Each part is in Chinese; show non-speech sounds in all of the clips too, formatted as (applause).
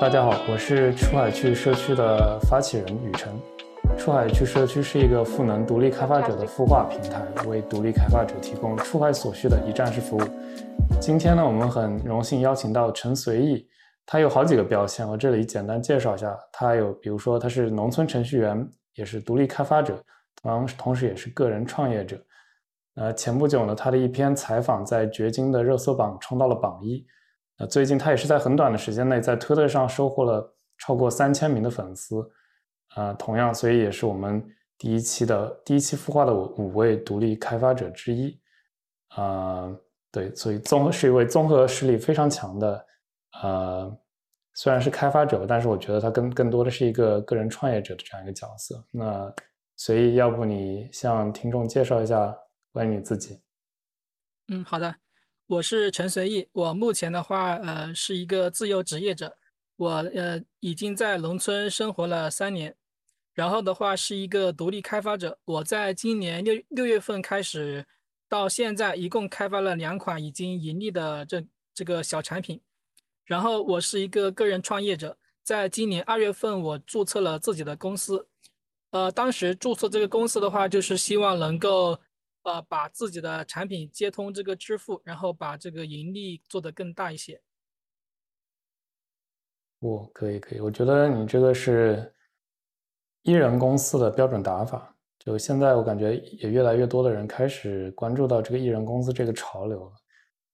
大家好，我是出海去社区的发起人雨辰。出海去社区是一个赋能独立开发者的孵化平台，为独立开发者提供出海所需的一站式服务。今天呢，我们很荣幸邀请到陈随意，他有好几个标签，我这里简单介绍一下。他有，比如说他是农村程序员，也是独立开发者，同同时也是个人创业者。呃，前不久呢，他的一篇采访在掘金的热搜榜冲到了榜一。呃，最近他也是在很短的时间内在推特上收获了超过三千名的粉丝。啊，同样，所以也是我们第一期的第一期孵化的五位独立开发者之一。啊，对，所以综合是一位综合实力非常强的。呃，虽然是开发者，但是我觉得他更更多的是一个个人创业者的这样一个角色。那所以，要不你向听众介绍一下？关于你自己，嗯，好的，我是陈随意，我目前的话，呃，是一个自由职业者，我呃已经在农村生活了三年，然后的话是一个独立开发者，我在今年六六月份开始到现在，一共开发了两款已经盈利的这这个小产品，然后我是一个个人创业者，在今年二月份我注册了自己的公司，呃，当时注册这个公司的话，就是希望能够。呃，把自己的产品接通这个支付，然后把这个盈利做得更大一些。我可以，可以，我觉得你这个是艺人公司的标准打法。就现在，我感觉也越来越多的人开始关注到这个艺人公司这个潮流了。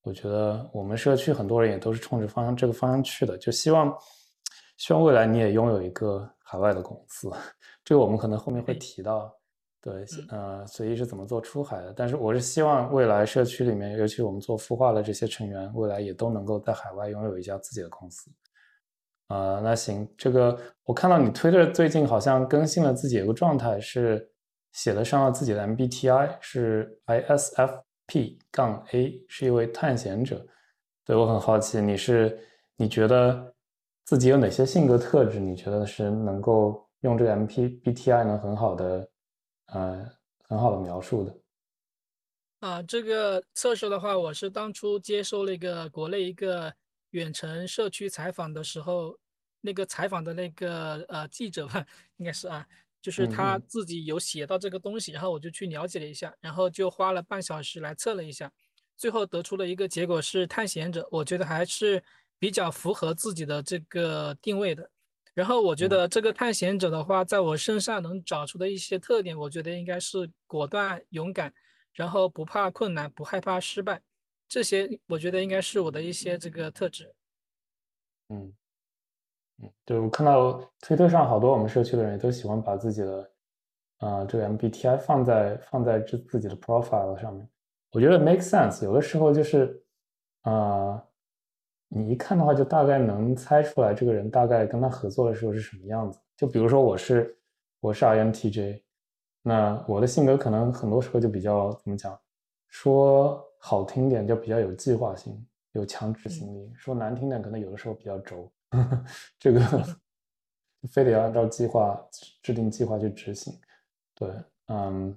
我觉得我们社区很多人也都是冲着方向这个方向去的，就希望希望未来你也拥有一个海外的公司。(laughs) 这个我们可能后面会提到。对，呃，随意是怎么做出海的？但是我是希望未来社区里面，尤其我们做孵化的这些成员，未来也都能够在海外拥有一家自己的公司。啊，那行，这个我看到你推特最近好像更新了自己一个状态，是写了上了自己的 MBTI，是 ISFP 杠 A，是一位探险者。对我很好奇，你是你觉得自己有哪些性格特质？你觉得是能够用这个 MBTI 能很好的？呃，很好的描述的。啊，这个测试的话，我是当初接受那个国内一个远程社区采访的时候，那个采访的那个呃记者吧，应该是啊，就是他自己有写到这个东西，然后我就去了解了一下，然后就花了半小时来测了一下，最后得出了一个结果是探险者，我觉得还是比较符合自己的这个定位的。然后我觉得这个探险者的话，在我身上能找出的一些特点，我觉得应该是果断、勇敢，然后不怕困难、不害怕失败，这些我觉得应该是我的一些这个特质。嗯嗯，对我看到推特上好多我们社区的人也都喜欢把自己的啊这个 MBTI 放在放在自自己的 profile 上面，我觉得 make sense。有的时候就是啊。你一看的话，就大概能猜出来这个人大概跟他合作的时候是什么样子。就比如说我是我是 INTJ，那我的性格可能很多时候就比较怎么讲，说好听点就比较有计划性，有强执行力；说难听点，可能有的时候比较轴，(laughs) 这个 (laughs) 非得要按照计划制定计划去执行。对，嗯，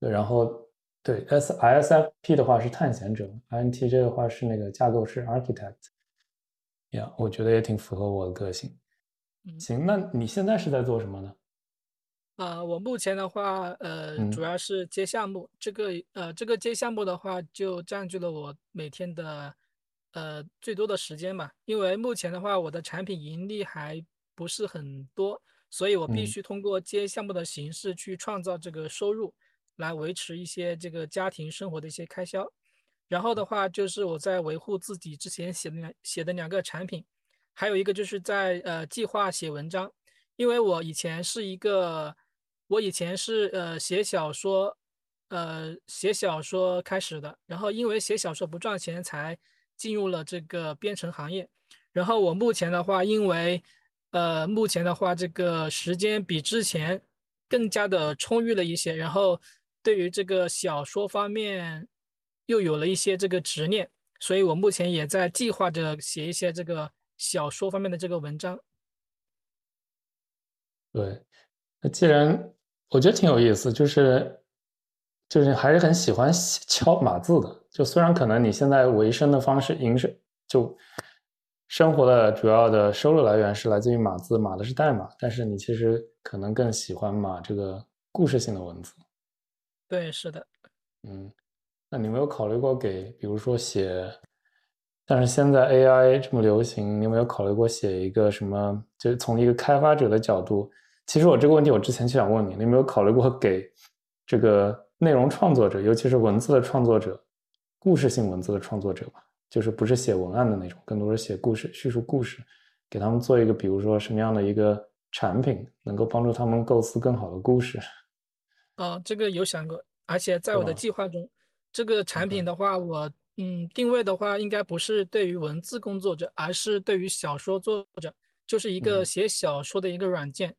对，然后。对，S ISFP 的话是探险者，INTJ 的话是那个架构师 architect。呀，我觉得也挺符合我的个性。行，那你现在是在做什么呢？啊，我目前的话，呃，主要是接项目。这个呃，这个接项目的话，就占据了我每天的呃最多的时间嘛。因为目前的话，我的产品盈利还不是很多，所以我必须通过接项目的形式去创造这个收入。来维持一些这个家庭生活的一些开销，然后的话就是我在维护自己之前写的两写的两个产品，还有一个就是在呃计划写文章，因为我以前是一个我以前是呃写小说，呃写小说开始的，然后因为写小说不赚钱才进入了这个编程行业，然后我目前的话因为呃目前的话这个时间比之前更加的充裕了一些，然后。对于这个小说方面，又有了一些这个执念，所以我目前也在计划着写一些这个小说方面的这个文章。对，那既然我觉得挺有意思，就是就是还是很喜欢敲码字的。就虽然可能你现在维生的方式，营生就生活的主要的收入来源是来自于码字，码的是代码，但是你其实可能更喜欢码这个故事性的文字。对，是的。嗯，那你没有考虑过给，比如说写，但是现在 AI 这么流行，你有没有考虑过写一个什么？就是从一个开发者的角度，其实我这个问题我之前就想问你，你有没有考虑过 (laughs) 给这个内容创作者，尤其是文字的创作者，故事性文字的创作者吧？就是不是写文案的那种，更多是写故事、叙述故事，给他们做一个，比如说什么样的一个产品，能够帮助他们构思更好的故事。哦，这个有想过，而且在我的计划中，这个产品？的话，我嗯定位的话，应该不是对于文字工作者，而是对于小说作者，就是一个写小说的一个软件，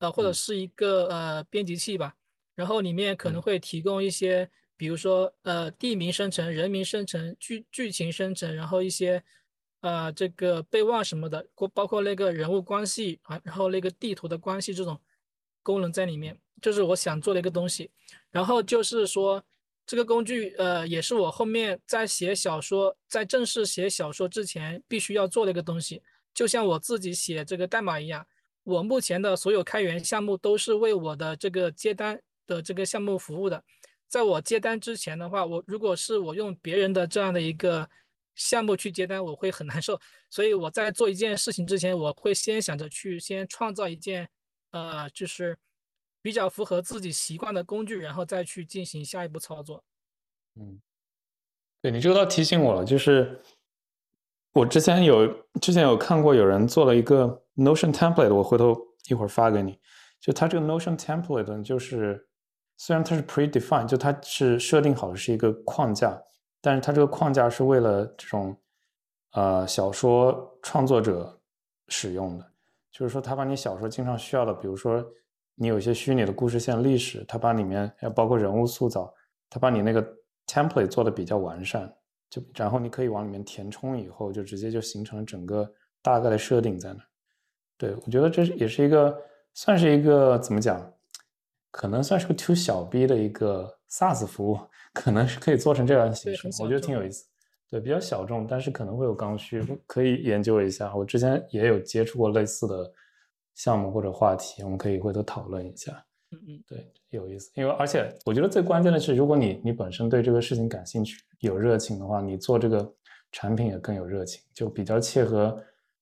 呃，或者是一个呃编辑器吧，然后里面可能会提供一些。比如说，呃，地名生成、人名生成、剧剧情生成，然后一些，呃，这个备忘什么的，包包括那个人物关系啊，然后那个地图的关系这种功能在里面，就是我想做的一个东西。然后就是说，这个工具，呃，也是我后面在写小说，在正式写小说之前必须要做的一个东西。就像我自己写这个代码一样，我目前的所有开源项目都是为我的这个接单的这个项目服务的。在我接单之前的话，我如果是我用别人的这样的一个项目去接单，我会很难受。所以我在做一件事情之前，我会先想着去先创造一件，呃，就是比较符合自己习惯的工具，然后再去进行下一步操作。嗯，对你这个倒提醒我了，就是我之前有之前有看过有人做了一个 Notion template，我回头一会儿发给你。就他这个 Notion template 就是。虽然它是 predefined，就它是设定好的是一个框架，但是它这个框架是为了这种呃小说创作者使用的，就是说他把你小说经常需要的，比如说你有一些虚拟的故事线历史，他把里面要包括人物塑造，他把你那个 template 做的比较完善，就然后你可以往里面填充以后，就直接就形成了整个大概的设定在那。对我觉得这也是一个算是一个怎么讲？可能算是个 to 小 B 的一个 SaaS 服务，可能是可以做成这样形式，我觉得挺有意思。对，比较小众，但是可能会有刚需，可以研究一下。我之前也有接触过类似的项目或者话题，我们可以回头讨论一下。嗯嗯，对，有意思。因为而且我觉得最关键的是，如果你你本身对这个事情感兴趣、有热情的话，你做这个产品也更有热情，就比较切合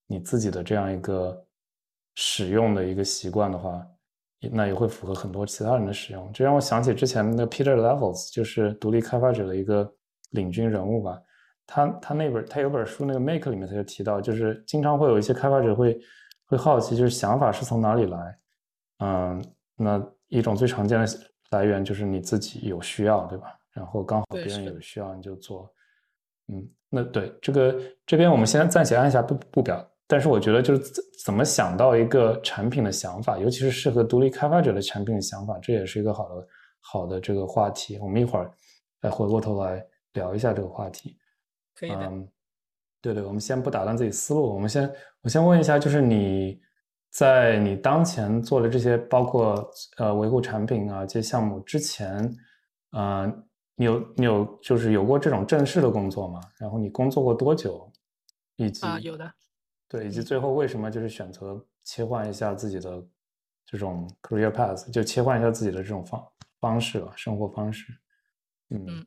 你自己的这样一个使用的一个习惯的话。那也会符合很多其他人的使用，这让我想起之前那个 Peter Levels，就是独立开发者的一个领军人物吧。他他那本他有本书，那个 Make 里面他就提到，就是经常会有一些开发者会会好奇，就是想法是从哪里来。嗯，那一种最常见的来源就是你自己有需要，对吧？然后刚好别人有需要你就做。嗯，那对这个这边我们先暂且按下不不表。但是我觉得，就是怎怎么想到一个产品的想法，尤其是适合独立开发者的产品的想法，这也是一个好的好的这个话题。我们一会儿再回过头来聊一下这个话题。可以的。对对，我们先不打断自己思路，我们先我先问一下，就是你在你当前做的这些，包括呃维护产品啊这些项目之前，呃，你有你有就是有过这种正式的工作吗？然后你工作过多久？以及啊，有的。对，以及最后为什么就是选择切换一下自己的这种 career path，就切换一下自己的这种方方式吧，生活方式。嗯，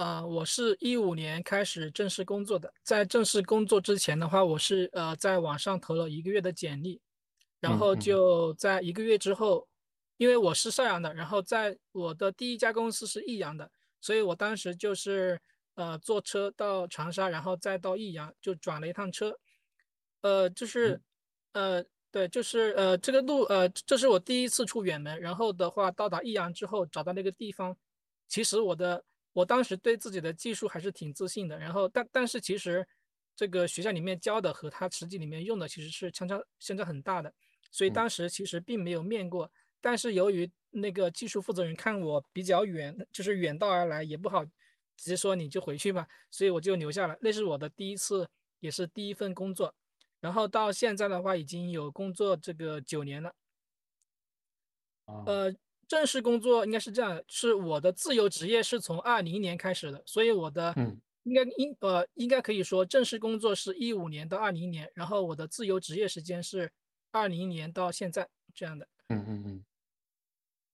呃，我是一五年开始正式工作的，在正式工作之前的话，我是呃在网上投了一个月的简历，然后就在一个月之后，因为我是邵阳的，然后在我的第一家公司是益阳的，所以我当时就是呃坐车到长沙，然后再到益阳，就转了一趟车。呃，就是，呃，对，就是呃，这个路，呃，这是我第一次出远门，然后的话，到达益阳之后，找到那个地方，其实我的，我当时对自己的技术还是挺自信的，然后，但但是其实这个学校里面教的和他实际里面用的其实是相差相差很大的，所以当时其实并没有面过，但是由于那个技术负责人看我比较远，就是远道而来，也不好直接说你就回去吧，所以我就留下了，那是我的第一次，也是第一份工作。然后到现在的话，已经有工作这个九年了。呃，正式工作应该是这样，是我的自由职业是从二零年开始的，所以我的应该应呃应该可以说正式工作是一五年到二零年，然后我的自由职业时间是二零年到现在这样的。嗯嗯嗯，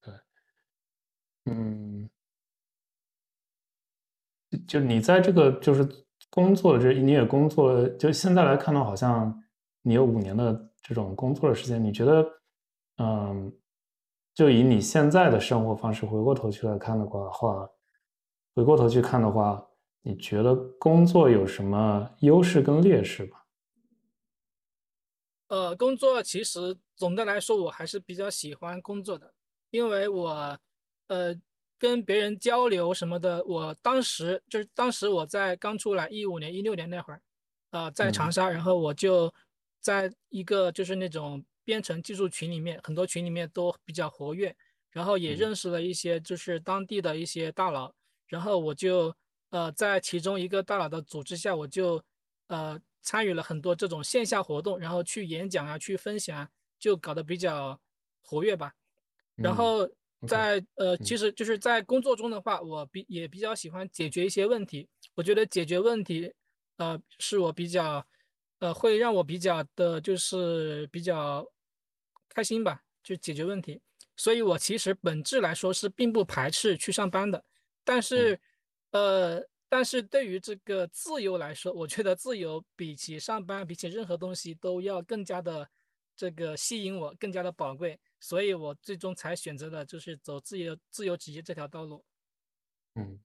对，嗯，就你在这个就是工作这你也工作了，就现在来看呢，好像你有五年的这种工作的时间，你觉得，嗯，就以你现在的生活方式回过头去来看的话，回过头去看的话。你觉得工作有什么优势跟劣势吗？呃，工作其实总的来说我还是比较喜欢工作的，因为我呃跟别人交流什么的，我当时就是当时我在刚出来一五年一六年那会儿，呃，在长沙，然后我就在一个就是那种编程技术群里面，很多群里面都比较活跃，然后也认识了一些就是当地的一些大佬，然后我就。呃，在其中一个大佬的组织下，我就呃参与了很多这种线下活动，然后去演讲啊，去分享，就搞得比较活跃吧。然后在呃，其实就是在工作中的话，我比也比较喜欢解决一些问题。我觉得解决问题，呃，是我比较呃会让我比较的，就是比较开心吧，去解决问题。所以我其实本质来说是并不排斥去上班的，但是。呃，但是对于这个自由来说，我觉得自由比起上班，比起任何东西都要更加的这个吸引我，更加的宝贵，所以我最终才选择了就是走自由自由职业这条道路。嗯，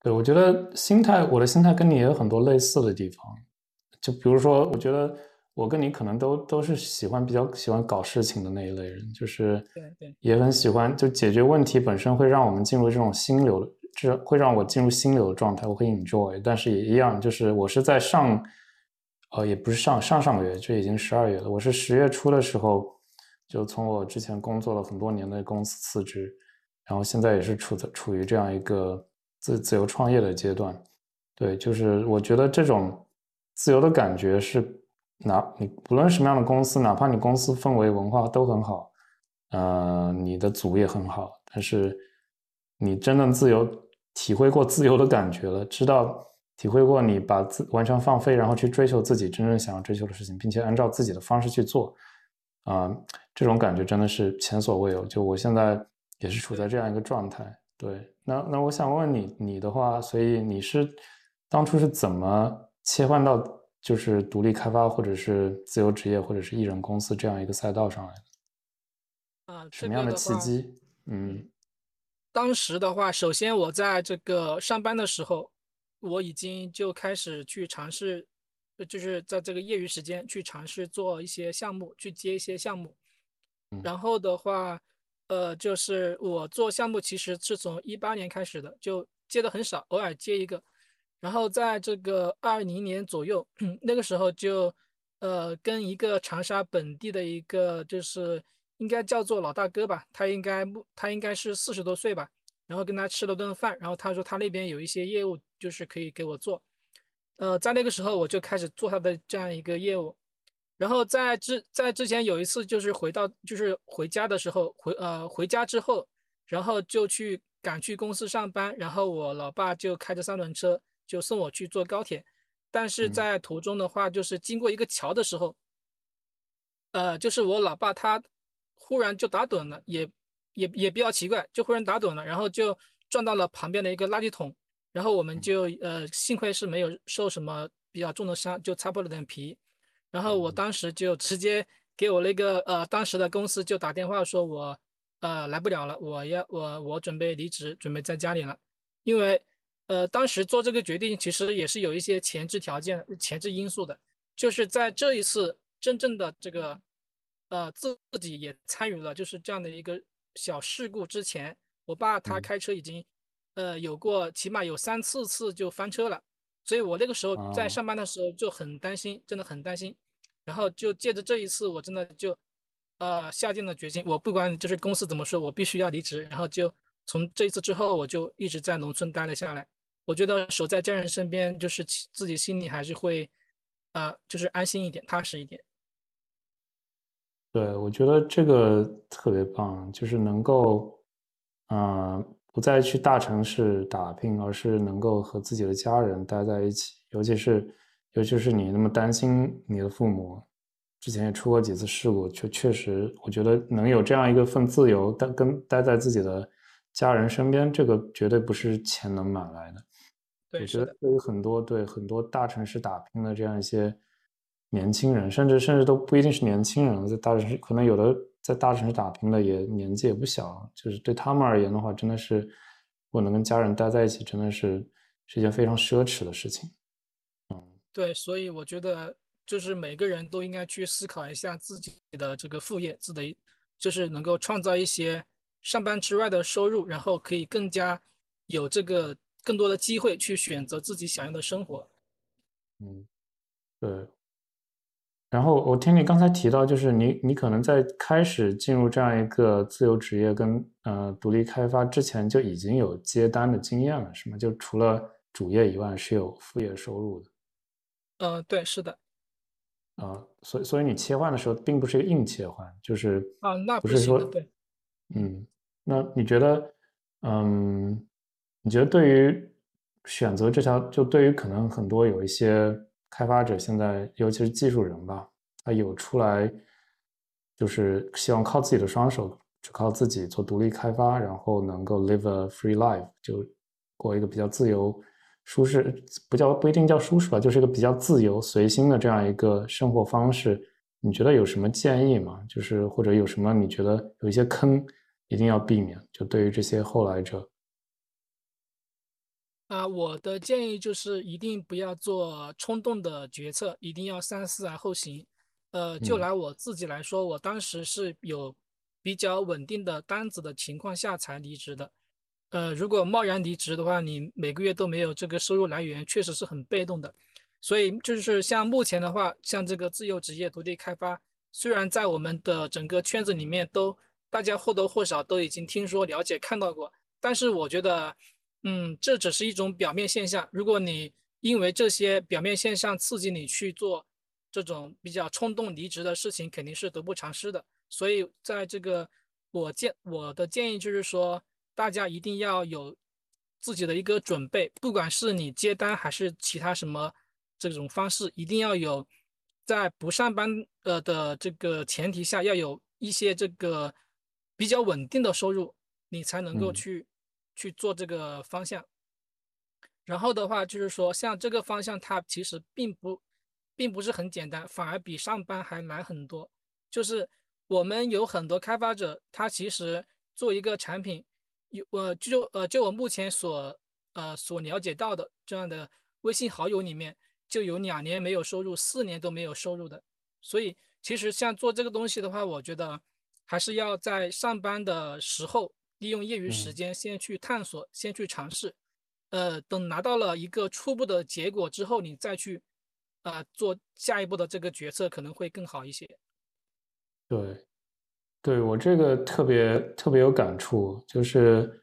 对，我觉得心态，我的心态跟你也有很多类似的地方，就比如说，我觉得我跟你可能都都是喜欢比较喜欢搞事情的那一类人，就是对对，也很喜欢就解决问题本身会让我们进入这种心流的。这会让我进入心流的状态，我会 enjoy，但是也一样，就是我是在上，呃，也不是上上上个月，就已经十二月了。我是十月初的时候，就从我之前工作了很多年的公司辞职，然后现在也是处在处于这样一个自自由创业的阶段。对，就是我觉得这种自由的感觉是，哪你不论什么样的公司，哪怕你公司氛围文化都很好，呃，你的组也很好，但是你真正自由。体会过自由的感觉了，知道体会过你把自完全放飞，然后去追求自己真正想要追求的事情，并且按照自己的方式去做，啊，这种感觉真的是前所未有。就我现在也是处在这样一个状态。对，那那我想问你，你的话，所以你是当初是怎么切换到就是独立开发或者是自由职业或者是艺人公司这样一个赛道上来的？啊，什么样的契机？嗯。当时的话，首先我在这个上班的时候，我已经就开始去尝试，就是在这个业余时间去尝试做一些项目，去接一些项目。然后的话，呃，就是我做项目其实是从一八年开始的，就接的很少，偶尔接一个。然后在这个二零年左右，(clears throat) 那个时候就，呃，跟一个长沙本地的一个就是。应该叫做老大哥吧，他应该，他应该是四十多岁吧。然后跟他吃了顿饭，然后他说他那边有一些业务，就是可以给我做。呃，在那个时候我就开始做他的这样一个业务。然后在之在之前有一次就是回到就是回家的时候回呃回家之后，然后就去赶去公司上班，然后我老爸就开着三轮车就送我去坐高铁。但是在途中的话，就是经过一个桥的时候，呃，就是我老爸他。忽然就打盹了，也也也比较奇怪，就忽然打盹了，然后就撞到了旁边的一个垃圾桶，然后我们就呃幸亏是没有受什么比较重的伤，就擦破了点皮，然后我当时就直接给我那个呃当时的公司就打电话说我呃来不了了，我要我我准备离职，准备在家里了，因为呃当时做这个决定其实也是有一些前置条件、前置因素的，就是在这一次真正的这个。呃，自自己也参与了，就是这样的一个小事故。之前我爸他开车已经，呃，有过起码有三四次就翻车了，所以我那个时候在上班的时候就很担心，真的很担心。然后就借着这一次，我真的就，呃，下定了决心，我不管就是公司怎么说，我必须要离职。然后就从这一次之后，我就一直在农村待了下来。我觉得守在家人身边，就是自己心里还是会，啊，就是安心一点，踏实一点。对，我觉得这个特别棒，就是能够，嗯，不再去大城市打拼，而是能够和自己的家人待在一起。尤其是，尤其是你那么担心你的父母，之前也出过几次事故，确确实，我觉得能有这样一个份自由，但跟待在自己的家人身边，这个绝对不是钱能买来的。我觉得对于很多对很多大城市打拼的这样一些年轻人，甚至甚至都不一定是年轻人，在大城市可能有的。在大城市打拼的也年纪也不小，就是对他们而言的话，真的是我能跟家人待在一起，真的是是一件非常奢侈的事情。嗯，对，所以我觉得就是每个人都应该去思考一下自己的这个副业，自己就是能够创造一些上班之外的收入，然后可以更加有这个更多的机会去选择自己想要的生活。嗯，对。然后我听你刚才提到，就是你你可能在开始进入这样一个自由职业跟呃独立开发之前就已经有接单的经验了，是吗？就除了主业以外是有副业收入的。呃，对，是的。啊，所以所以你切换的时候并不是一个硬切换，就是啊，那不是说对，嗯，那你觉得，嗯，你觉得对于选择这条，就对于可能很多有一些。开发者现在，尤其是技术人吧，他有出来，就是希望靠自己的双手，只靠自己做独立开发，然后能够 live a free life，就过一个比较自由、舒适，不叫不一定叫舒适吧，就是一个比较自由、随心的这样一个生活方式。你觉得有什么建议吗？就是或者有什么你觉得有一些坑一定要避免？就对于这些后来者。啊，我的建议就是一定不要做冲动的决策，一定要三思而后行。呃，就拿我自己来说，我当时是有比较稳定的单子的情况下才离职的。呃，如果贸然离职的话，你每个月都没有这个收入来源，确实是很被动的。所以就是像目前的话，像这个自由职业独立开发，虽然在我们的整个圈子里面都大家或多或少都已经听说、了解、看到过，但是我觉得。嗯，这只是一种表面现象。如果你因为这些表面现象刺激你去做这种比较冲动离职的事情，肯定是得不偿失的。所以，在这个我建我的建议就是说，大家一定要有自己的一个准备，不管是你接单还是其他什么这种方式，一定要有在不上班呃的这个前提下，要有一些这个比较稳定的收入，你才能够去。去做这个方向，然后的话就是说，像这个方向它其实并不，并不是很简单，反而比上班还难很多。就是我们有很多开发者，他其实做一个产品，有呃就呃就我目前所呃所了解到的这样的微信好友里面，就有两年没有收入，四年都没有收入的。所以其实像做这个东西的话，我觉得还是要在上班的时候。利用业余时间先去探索，先去尝试，呃，等拿到了一个初步的结果之后，你再去啊做下一步的这个决策可能会更好一些。对，对我这个特别特别有感触，就是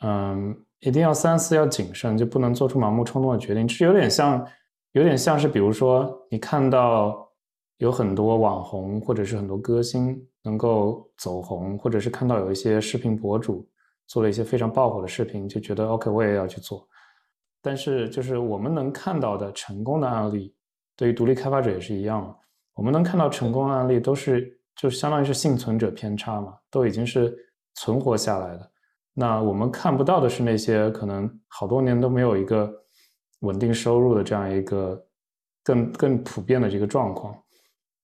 嗯，一定要三思，要谨慎，就不能做出盲目冲动的决定。这有点像，有点像是，比如说你看到有很多网红或者是很多歌星。能够走红，或者是看到有一些视频博主做了一些非常爆火的视频，就觉得 OK，我也要去做。但是，就是我们能看到的成功的案例，对于独立开发者也是一样。我们能看到成功案例，都是就相当于是幸存者偏差嘛，都已经是存活下来的。那我们看不到的是那些可能好多年都没有一个稳定收入的这样一个更更普遍的这个状况。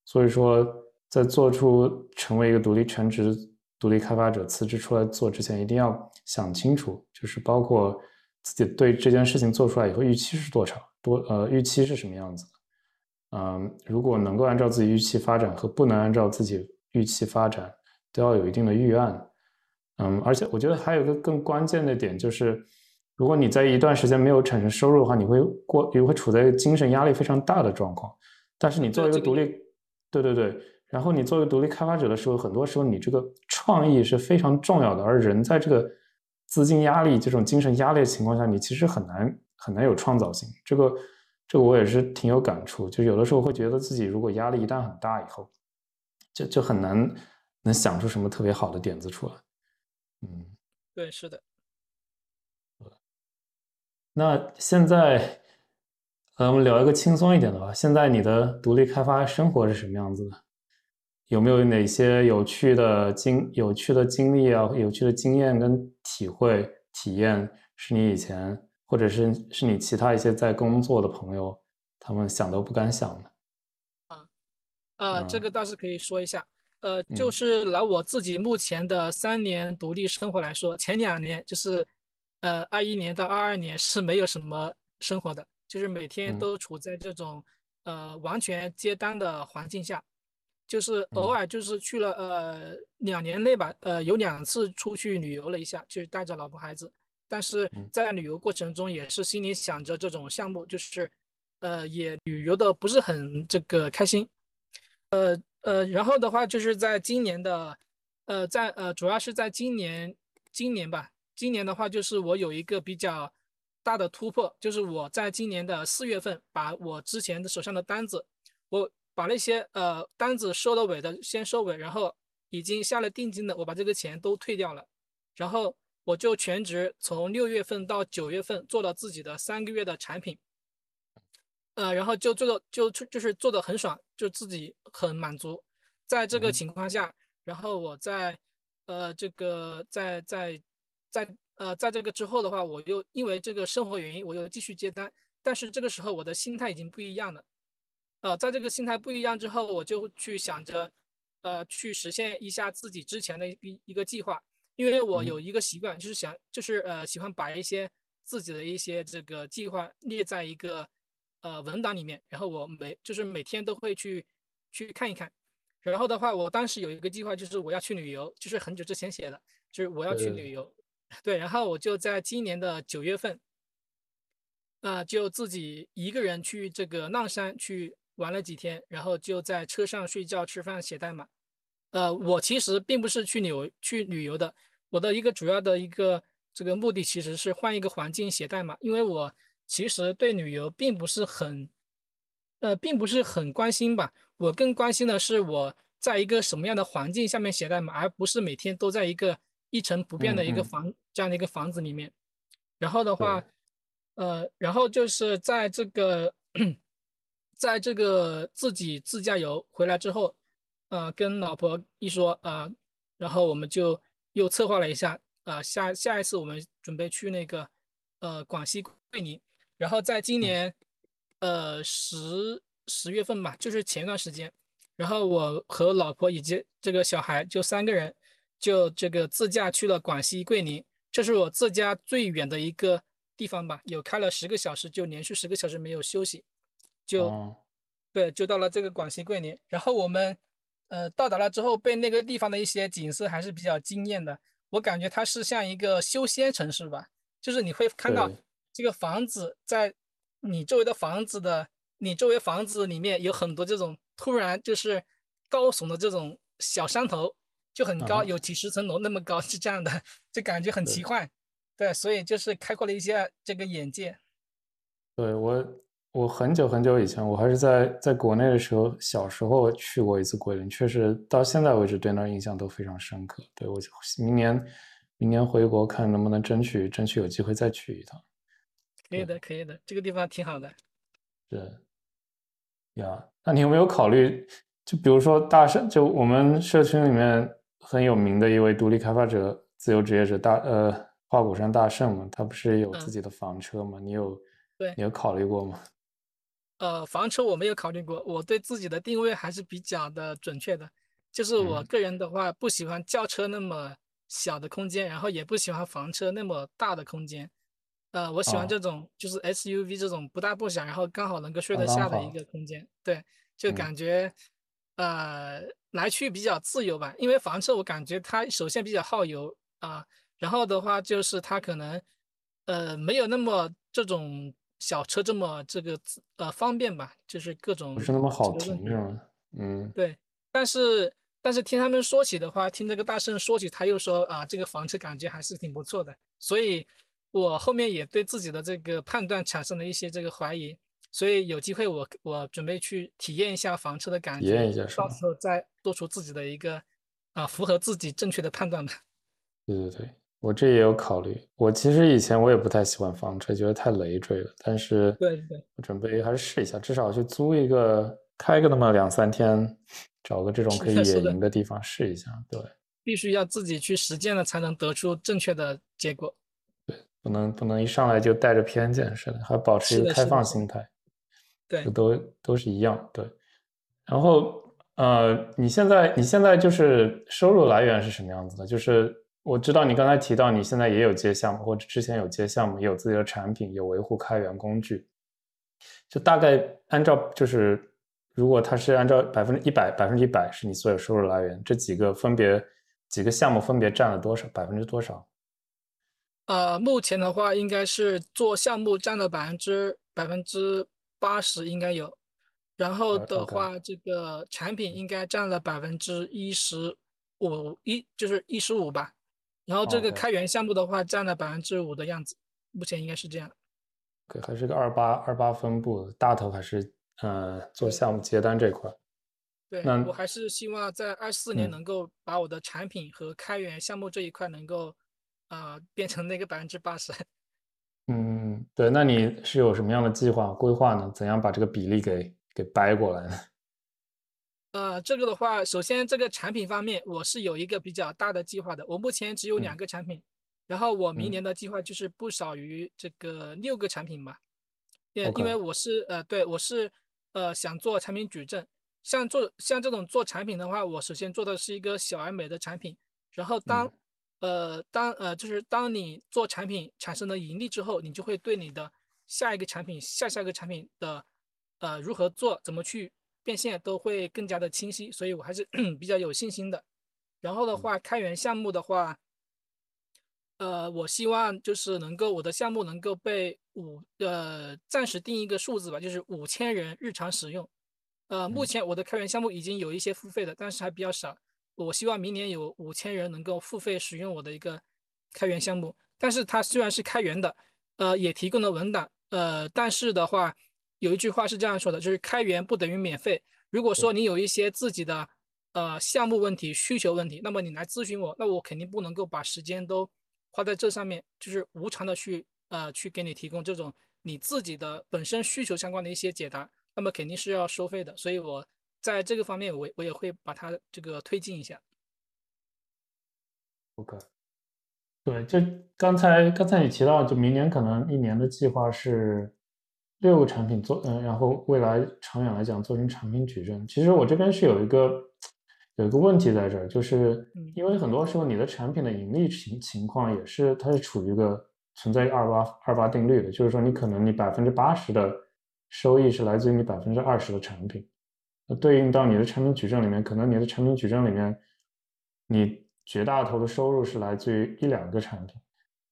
所以说。在做出成为一个独立全职独立开发者辞职出来做之前，一定要想清楚，就是包括自己对这件事情做出来以后预期是多少，多呃预期是什么样子。嗯，如果能够按照自己预期发展和不能按照自己预期发展，都要有一定的预案。嗯，而且我觉得还有一个更关键的点就是，如果你在一段时间没有产生收入的话，你会过你会处在一个精神压力非常大的状况。但是你作为一个独立，对对对。然后你作为独立开发者的时候，很多时候你这个创意是非常重要的，而人在这个资金压力、这种精神压力的情况下，你其实很难很难有创造性。这个这个我也是挺有感触，就有的时候会觉得自己如果压力一旦很大以后，就就很难能想出什么特别好的点子出来。嗯，对，是的。那现在，呃，我们聊一个轻松一点的吧。现在你的独立开发生活是什么样子的？有没有哪些有趣的经、有趣的经历啊、有趣的经验跟体会、体验，是你以前或者是是你其他一些在工作的朋友他们想都不敢想的？啊，呃，这个倒是可以说一下。呃，就是拿我自己目前的三年独立生活来说，前两年就是，呃，二一年到二二年是没有什么生活的，就是每天都处在这种呃完全接单的环境下，就是偶尔就是去了呃两年内吧，呃有两次出去旅游了一下，就是带着老婆孩子，但是在旅游过程中也是心里想着这种项目，就是呃也旅游的不是很这个开心，呃。呃，然后的话就是在今年的，呃，在呃，主要是在今年，今年吧，今年的话就是我有一个比较大的突破，就是我在今年的四月份把我之前的手上的单子，我把那些呃单子收了尾的先收尾，然后已经下了定金的，我把这个钱都退掉了，然后我就全职从六月份到九月份做了自己的三个月的产品。呃，然后就做的就就是做的很爽，就自己很满足。在这个情况下，然后我在呃这个在在在呃在这个之后的话，我又因为这个生活原因，我又继续接单。但是这个时候我的心态已经不一样了。呃，在这个心态不一样之后，我就去想着呃去实现一下自己之前的一一个计划，因为我有一个习惯，就是想就是呃喜欢把一些自己的一些这个计划列在一个。呃，文档里面，然后我每就是每天都会去去看一看，然后的话，我当时有一个计划，就是我要去旅游，就是很久之前写的，就是我要去旅游，对，然后我就在今年的九月份，啊，就自己一个人去这个浪山去玩了几天，然后就在车上睡觉、吃饭、写代码。呃，我其实并不是去旅游去旅游的，我的一个主要的一个这个目的其实是换一个环境写代码，因为我。其实对旅游并不是很，呃，并不是很关心吧。我更关心的是我在一个什么样的环境下面写代码，而不是每天都在一个一成不变的一个房这样的一个房子里面。然后的话，呃，然后就是在这个，在这个自己自驾游回来之后，呃，跟老婆一说啊，然后我们就又策划了一下，啊，下下一次我们准备去那个，呃，广西桂林。然后在今年，呃十十月份吧，就是前段时间，然后我和老婆以及这个小孩就三个人，就这个自驾去了广西桂林，这是我自驾最远的一个地方吧，有开了十个小时，就连续十个小时没有休息，就对，就到了这个广西桂林。然后我们呃到达了之后，被那个地方的一些景色还是比较惊艳的，我感觉它是像一个修仙城市吧，就是你会看到。这个房子在你周围的房子的，你周围房子里面有很多这种突然就是高耸的这种小山头，就很高，有几十层楼那么高，是这样的，就感觉很奇幻。对，所以就是开阔了一些这个眼界。对我，我很久很久以前，我还是在在国内的时候，小时候去过一次桂林，确实到现在为止对那儿印象都非常深刻。对我明年明年回国看能不能争取争取有机会再去一趟。可以的，可以的，这个地方挺好的。是呀，那你有没有考虑，就比如说大山，就我们社区里面很有名的一位独立开发者、自由职业者大呃花果山大圣嘛，他不是有自己的房车吗？你有对，你有考虑过吗？呃，房车我没有考虑过，我对自己的定位还是比较的准确的，就是我个人的话不喜欢轿车那么小的空间，然后也不喜欢房车那么大的空间。呃，我喜欢这种就是 SUV 这种不大不小，然后刚好能够睡得下的一个空间。对，就感觉呃来去比较自由吧。因为房车我感觉它首先比较耗油啊，然后的话就是它可能呃没有那么这种小车这么这个呃方便吧，就是各种不是那么好停是吗？嗯，对。但是但是听他们说起的话，听这个大圣说起，他又说啊这个房车感觉还是挺不错的，所以。我后面也对自己的这个判断产生了一些这个怀疑，所以有机会我我准备去体验一下房车的感觉，体验一下，到时候再做出自己的一个啊符合自己正确的判断吧。对对对，我这也有考虑。我其实以前我也不太喜欢房车，觉得太累赘了。但是，对对，我准备还是试一下，至少去租一个，开个那么两三天，找个这种可以野营的地方试一下。对，必须要自己去实践了，才能得出正确的结果。对，不能不能一上来就带着偏见似的，还保持一个开放心态。对，都都是一样。对，然后呃，你现在你现在就是收入来源是什么样子的？就是我知道你刚才提到你现在也有接项目，或者之前有接项目，也有自己的产品，有维护开源工具。就大概按照就是，如果它是按照百分之一百百分之一百是你所有收入来源，这几个分别几个项目分别占了多少百分之多少？呃，目前的话应该是做项目占了百分之百分之。八十应该有，然后的话，这个产品应该占了百分之一十五，一就是一十五吧。然后这个开源项目的话，占了百分之五的样子，目前应该是这样。对，还是个二八二八分布，大头还是呃做项目接单这块。对，我还是希望在二四年能够把我的产品和开源项目这一块能够啊变成那个百分之八十。嗯，对，那你是有什么样的计划规划呢？怎样把这个比例给给掰过来呢？(laughs) 呃，这个的话，首先这个产品方面，我是有一个比较大的计划的。我目前只有两个产品，然后我明年的计划就是不少于这个六个产品吧。因因为我是呃，对我是呃想做产品矩阵，像做像这种做产品的话，我首先做的是一个小而美的产品，然后当。呃，当呃，就是当你做产品产生了盈利之后，你就会对你的下一个产品、下下一个产品的呃如何做、怎么去变现都会更加的清晰，所以我还是 (clears throat) 比较有信心的。然后的话，开源项目的话，呃，我希望就是能够我的项目能够被五呃暂时定一个数字吧，就是五千人日常使用。呃，目前我的开源项目已经有一些付费的，但是还比较少。我希望明年有五千人能够付费使用我的一个开源项目，但是它虽然是开源的，呃，也提供了文档，呃，但是的话，有一句话是这样说的，就是开源不等于免费。如果说你有一些自己的呃项目问题、需求问题，那么你来咨询我，那我肯定不能够把时间都花在这上面，就是无偿的去呃去给你提供这种你自己的本身需求相关的一些解答，那么肯定是要收费的，所以我。在这个方面，我我也会把它这个推进一下。OK，对，就刚才刚才你提到，就明年可能一年的计划是六个产品做，嗯，然后未来长远来讲做成产品矩阵。其实我这边是有一个有一个问题在这儿，就是因为很多时候你的产品的盈利情情况也是它是处于一个存在于二八二八定律的，就是说你可能你百分之八十的收益是来自于你百分之二十的产品。那对应到你的产品矩阵里面，可能你的产品矩阵里面，你绝大头的收入是来自于一两个产品。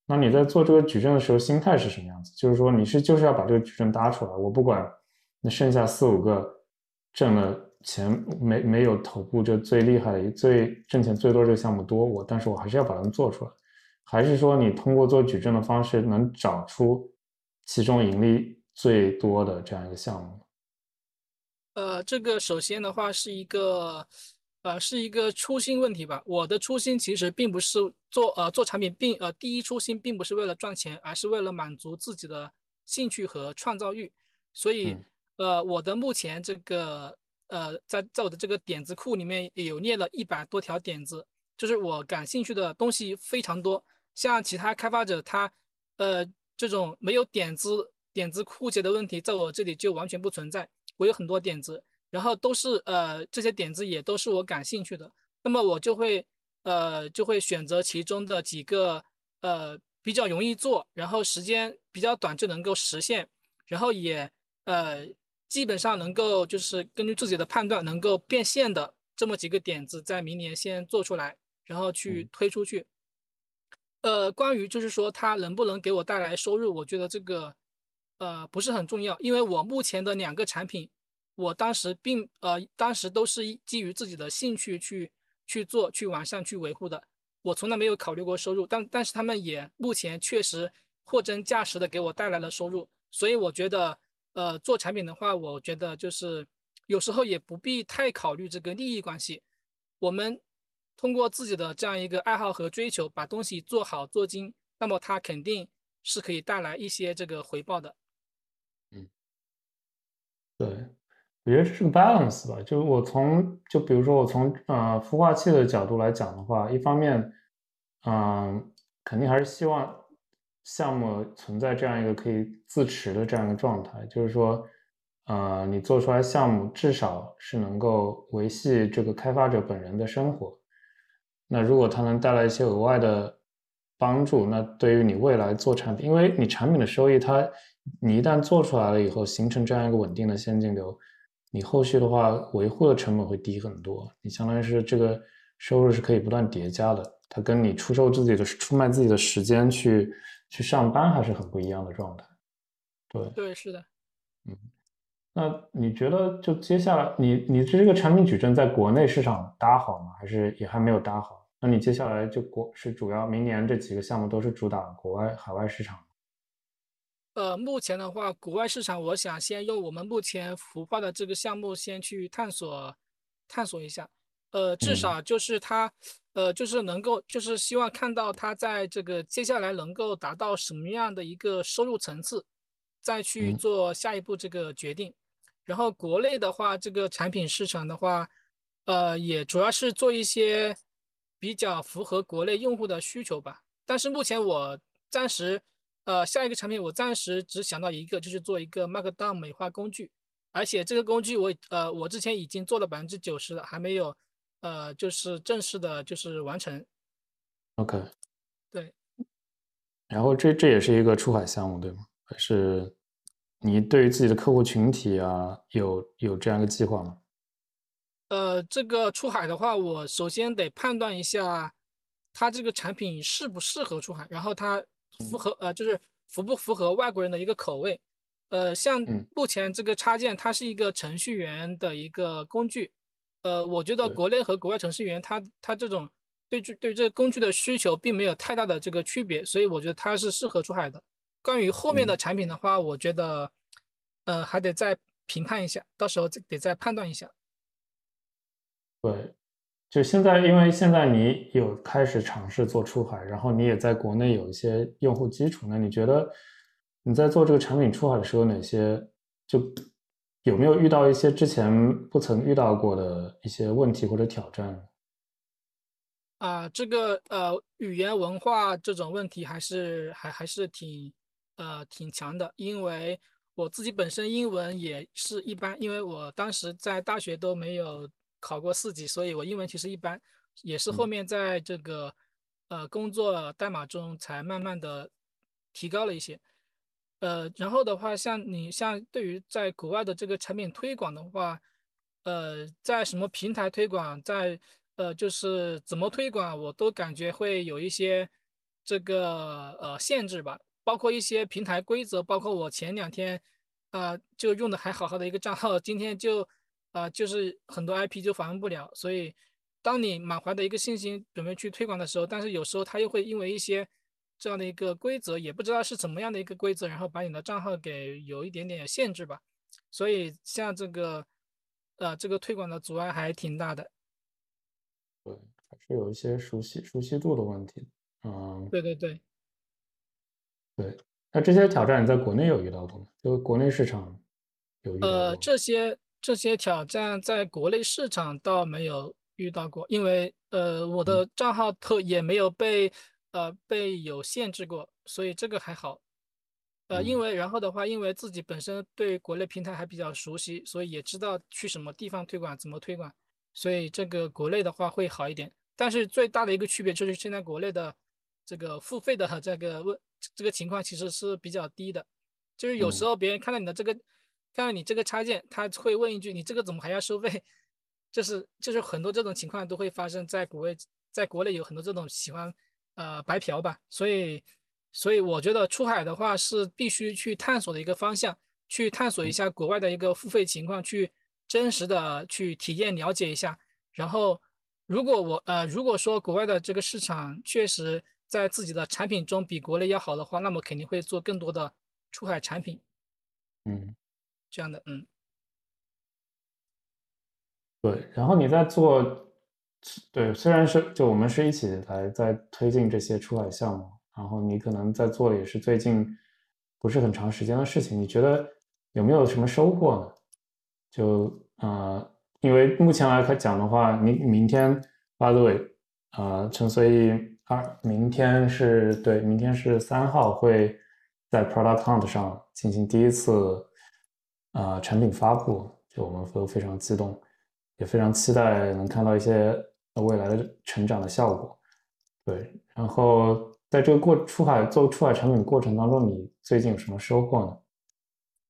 那你在做这个矩阵的时候，心态是什么样子？就是说，你是就是要把这个矩阵搭出来，我不管那剩下四五个挣了钱没没有头部这最厉害的、最挣钱最多这个项目多，我但是我还是要把它们做出来。还是说，你通过做矩阵的方式，能找出其中盈利最多的这样一个项目？呃，这个首先的话是一个，呃，是一个初心问题吧。我的初心其实并不是做呃做产品，并呃第一初心并不是为了赚钱，而是为了满足自己的兴趣和创造欲。所以，呃，我的目前这个呃在在我的这个点子库里面有列了一百多条点子，就是我感兴趣的东西非常多。像其他开发者他呃这种没有点子点子枯竭的问题，在我这里就完全不存在。我有很多点子，然后都是呃这些点子也都是我感兴趣的，那么我就会呃就会选择其中的几个呃比较容易做，然后时间比较短就能够实现，然后也呃基本上能够就是根据自己的判断能够变现的这么几个点子，在明年先做出来，然后去推出去。呃，关于就是说它能不能给我带来收入，我觉得这个。呃，不是很重要，因为我目前的两个产品，我当时并呃，当时都是基于自己的兴趣去去做、去完善、去维护的，我从来没有考虑过收入，但但是他们也目前确实货真价实的给我带来了收入，所以我觉得，呃，做产品的话，我觉得就是有时候也不必太考虑这个利益关系，我们通过自己的这样一个爱好和追求，把东西做好做精，那么它肯定是可以带来一些这个回报的。对，我觉得这是个 balance 吧。就我从就比如说我从呃孵化器的角度来讲的话，一方面，嗯，肯定还是希望项目存在这样一个可以自持的这样一个状态，就是说。呃，你做出来项目至少是能够维系这个开发者本人的生活。那如果它能带来一些额外的帮助，那对于你未来做产品，因为你产品的收益，它你一旦做出来了以后，形成这样一个稳定的现金流，你后续的话维护的成本会低很多。你相当于是这个收入是可以不断叠加的，它跟你出售自己的出卖自己的时间去去上班还是很不一样的状态。对，对，是的，嗯。那你觉得就接下来，你你这个产品矩阵在国内市场搭好吗？还是也还没有搭好？那你接下来就国是主要明年这几个项目都是主打国外海外市场？呃，目前的话，国外市场我想先用我们目前孵化的这个项目先去探索探索一下。呃，至少就是它，呃，就是能够就是希望看到它在这个接下来能够达到什么样的一个收入层次，再去做下一步这个决定。然后国内的话，这个产品市场的话，呃，也主要是做一些比较符合国内用户的需求吧。但是目前我暂时，呃，下一个产品我暂时只想到一个，就是做一个 Markdown 美化工具。而且这个工具我，呃，我之前已经做了百分之九十了，还没有，呃，就是正式的，就是完成。OK。对。然后这这也是一个出海项目，对吗？还是？你对于自己的客户群体啊，有有这样一个计划吗？呃，这个出海的话，我首先得判断一下，它这个产品适不适合出海，然后它符合呃，就是符不符合外国人的一个口味。呃，像目前这个插件，它是一个程序员的一个工具。呃，我觉得国内和国外程序员，他他这种对这对这个工具的需求并没有太大的这个区别，所以我觉得它是适合出海的。关于后面的产品的话，我觉得，呃，还得再评判一下，到时候得再判断一下。对，就现在，因为现在你有开始尝试做出海，然后你也在国内有一些用户基础，那你觉得你在做这个产品出海的时候，哪些就有没有遇到一些之前不曾遇到过的一些问题或者挑战？啊，这个呃，语言文化这种问题还是还还是挺。呃，挺强的，因为我自己本身英文也是一般，因为我当时在大学都没有考过四级，所以我英文其实一般，也是后面在这个呃工作代码中才慢慢的提高了一些。呃，然后的话，像你像对于在国外的这个产品推广的话，呃，在什么平台推广，在呃就是怎么推广，我都感觉会有一些这个呃限制吧。包括一些平台规则，包括我前两天，啊，就用的还好好的一个账号，今天就，啊，就是很多 IP 就访问不了。所以，当你满怀的一个信心准备去推广的时候，但是有时候它又会因为一些这样的一个规则，也不知道是怎么样的一个规则，然后把你的账号给有一点点限制吧。所以，像这个，呃，这个推广的阻碍还挺大的。对，还是有一些熟悉熟悉度的问题。嗯，对对对。对，那这些挑战你在国内有遇到过吗？就国内市场有遇到过？呃，这些这些挑战在国内市场倒没有遇到过，因为呃，我的账号特也没有被呃被有限制过，所以这个还好。呃，因为然后的话，因为自己本身对国内平台还比较熟悉，所以也知道去什么地方推广，怎么推广，所以这个国内的话会好一点。但是最大的一个区别就是现在国内的这个付费的这个问。这个情况其实是比较低的，就是有时候别人看到你的这个，看到你这个插件，他会问一句：“你这个怎么还要收费？” (laughs) 就是就是很多这种情况都会发生在国外，在国内有很多这种喜欢呃白嫖吧，所以所以我觉得出海的话是必须去探索的一个方向，去探索一下国外的一个付费情况，去真实的去体验了解一下。然后如果我呃如果说国外的这个市场确实。在自己的产品中比国内要好的话，那么肯定会做更多的出海产品。嗯，这样的，嗯，对。然后你在做对，虽然是就我们是一起来在推进这些出海项目，然后你可能在做的也是最近不是很长时间的事情，你觉得有没有什么收获呢？就呃，因为目前来讲的话，你明天，by the way，呃，陈随意二明天是对，明天是三号会在 Product Hunt 上进行第一次呃产品发布，就我们都非常激动，也非常期待能看到一些未来的成长的效果。对，然后在这个过出海做出海产品过程当中，你最近有什么收获呢？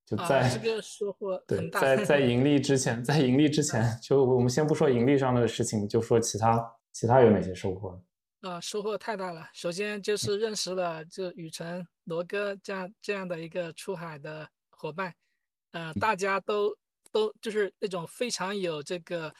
就在这个收获对，在在盈利 (laughs) 之前，在盈利之前，就我们先不说盈利上的事情，就说其他其他有哪些收获？啊，收获太大了。首先就是认识了就雨辰、罗哥这样这样的一个出海的伙伴，呃，大家都都就是那种非常有这个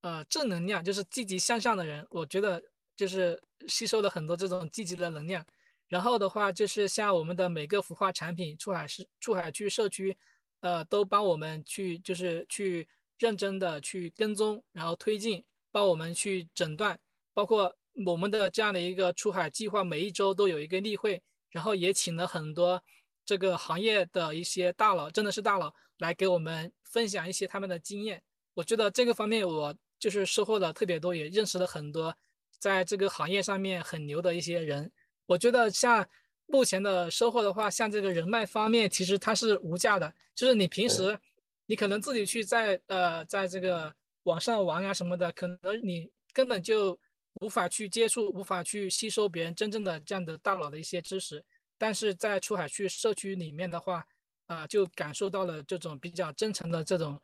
呃正能量，就是积极向上的人。我觉得就是吸收了很多这种积极的能量。然后的话，就是像我们的每个孵化产品，出海是出海区社区，呃，都帮我们去，就是去认真的去跟踪，然后推进，帮我们去诊断，包括我们的这样的一个出海计划，每一周都有一个例会，然后也请了很多这个行业的一些大佬，真的是大佬来给我们分享一些他们的经验。我觉得这个方面我就是收获了特别多，也认识了很多在这个行业上面很牛的一些人。我觉得像目前的收获的话，像这个人脉方面，其实它是无价的。就是你平时，你可能自己去在呃，在这个网上玩啊什么的，可能你根本就无法去接触，无法去吸收别人真正的这样的大佬的一些知识。但是在出海去社区里面的话，啊，就感受到了这种比较真诚的这种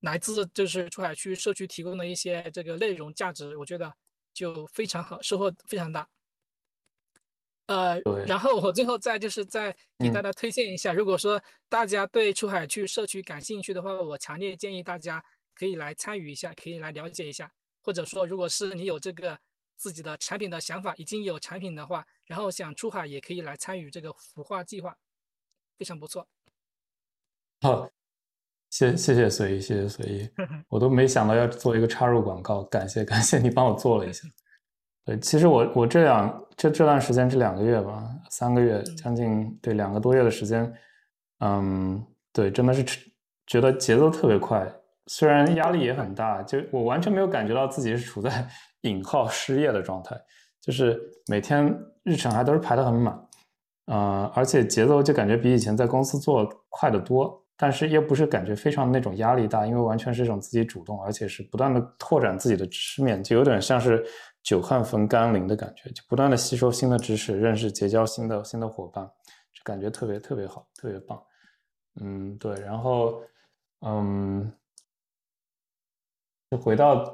来自就是出海区社区提供的一些这个内容价值，我觉得就非常好，收获非常大。呃，然后我最后再就是再给大家推荐一下，如果说大家对出海去社区感兴趣的话，我强烈建议大家可以来参与一下，可以来了解一下，或者说如果是你有这个自己的产品的想法，已经有产品的话，然后想出海也可以来参与这个孵化计划，非常不错。好，谢谢谢随意，谢谢随意，(laughs) 我都没想到要做一个插入广告，感谢感谢你帮我做了一下。(laughs) 对，其实我我这两这这段时间这两个月吧，三个月将近对两个多月的时间，嗯，对，真的是觉得节奏特别快，虽然压力也很大，就我完全没有感觉到自己是处在引号失业的状态，就是每天日程还都是排得很满，呃，而且节奏就感觉比以前在公司做快得多，但是又不是感觉非常那种压力大，因为完全是一种自己主动，而且是不断的拓展自己的知识面，就有点像是。久旱逢甘霖的感觉，就不断的吸收新的知识，认识、结交新的新的伙伴，就感觉特别特别好，特别棒。嗯，对。然后，嗯，就回到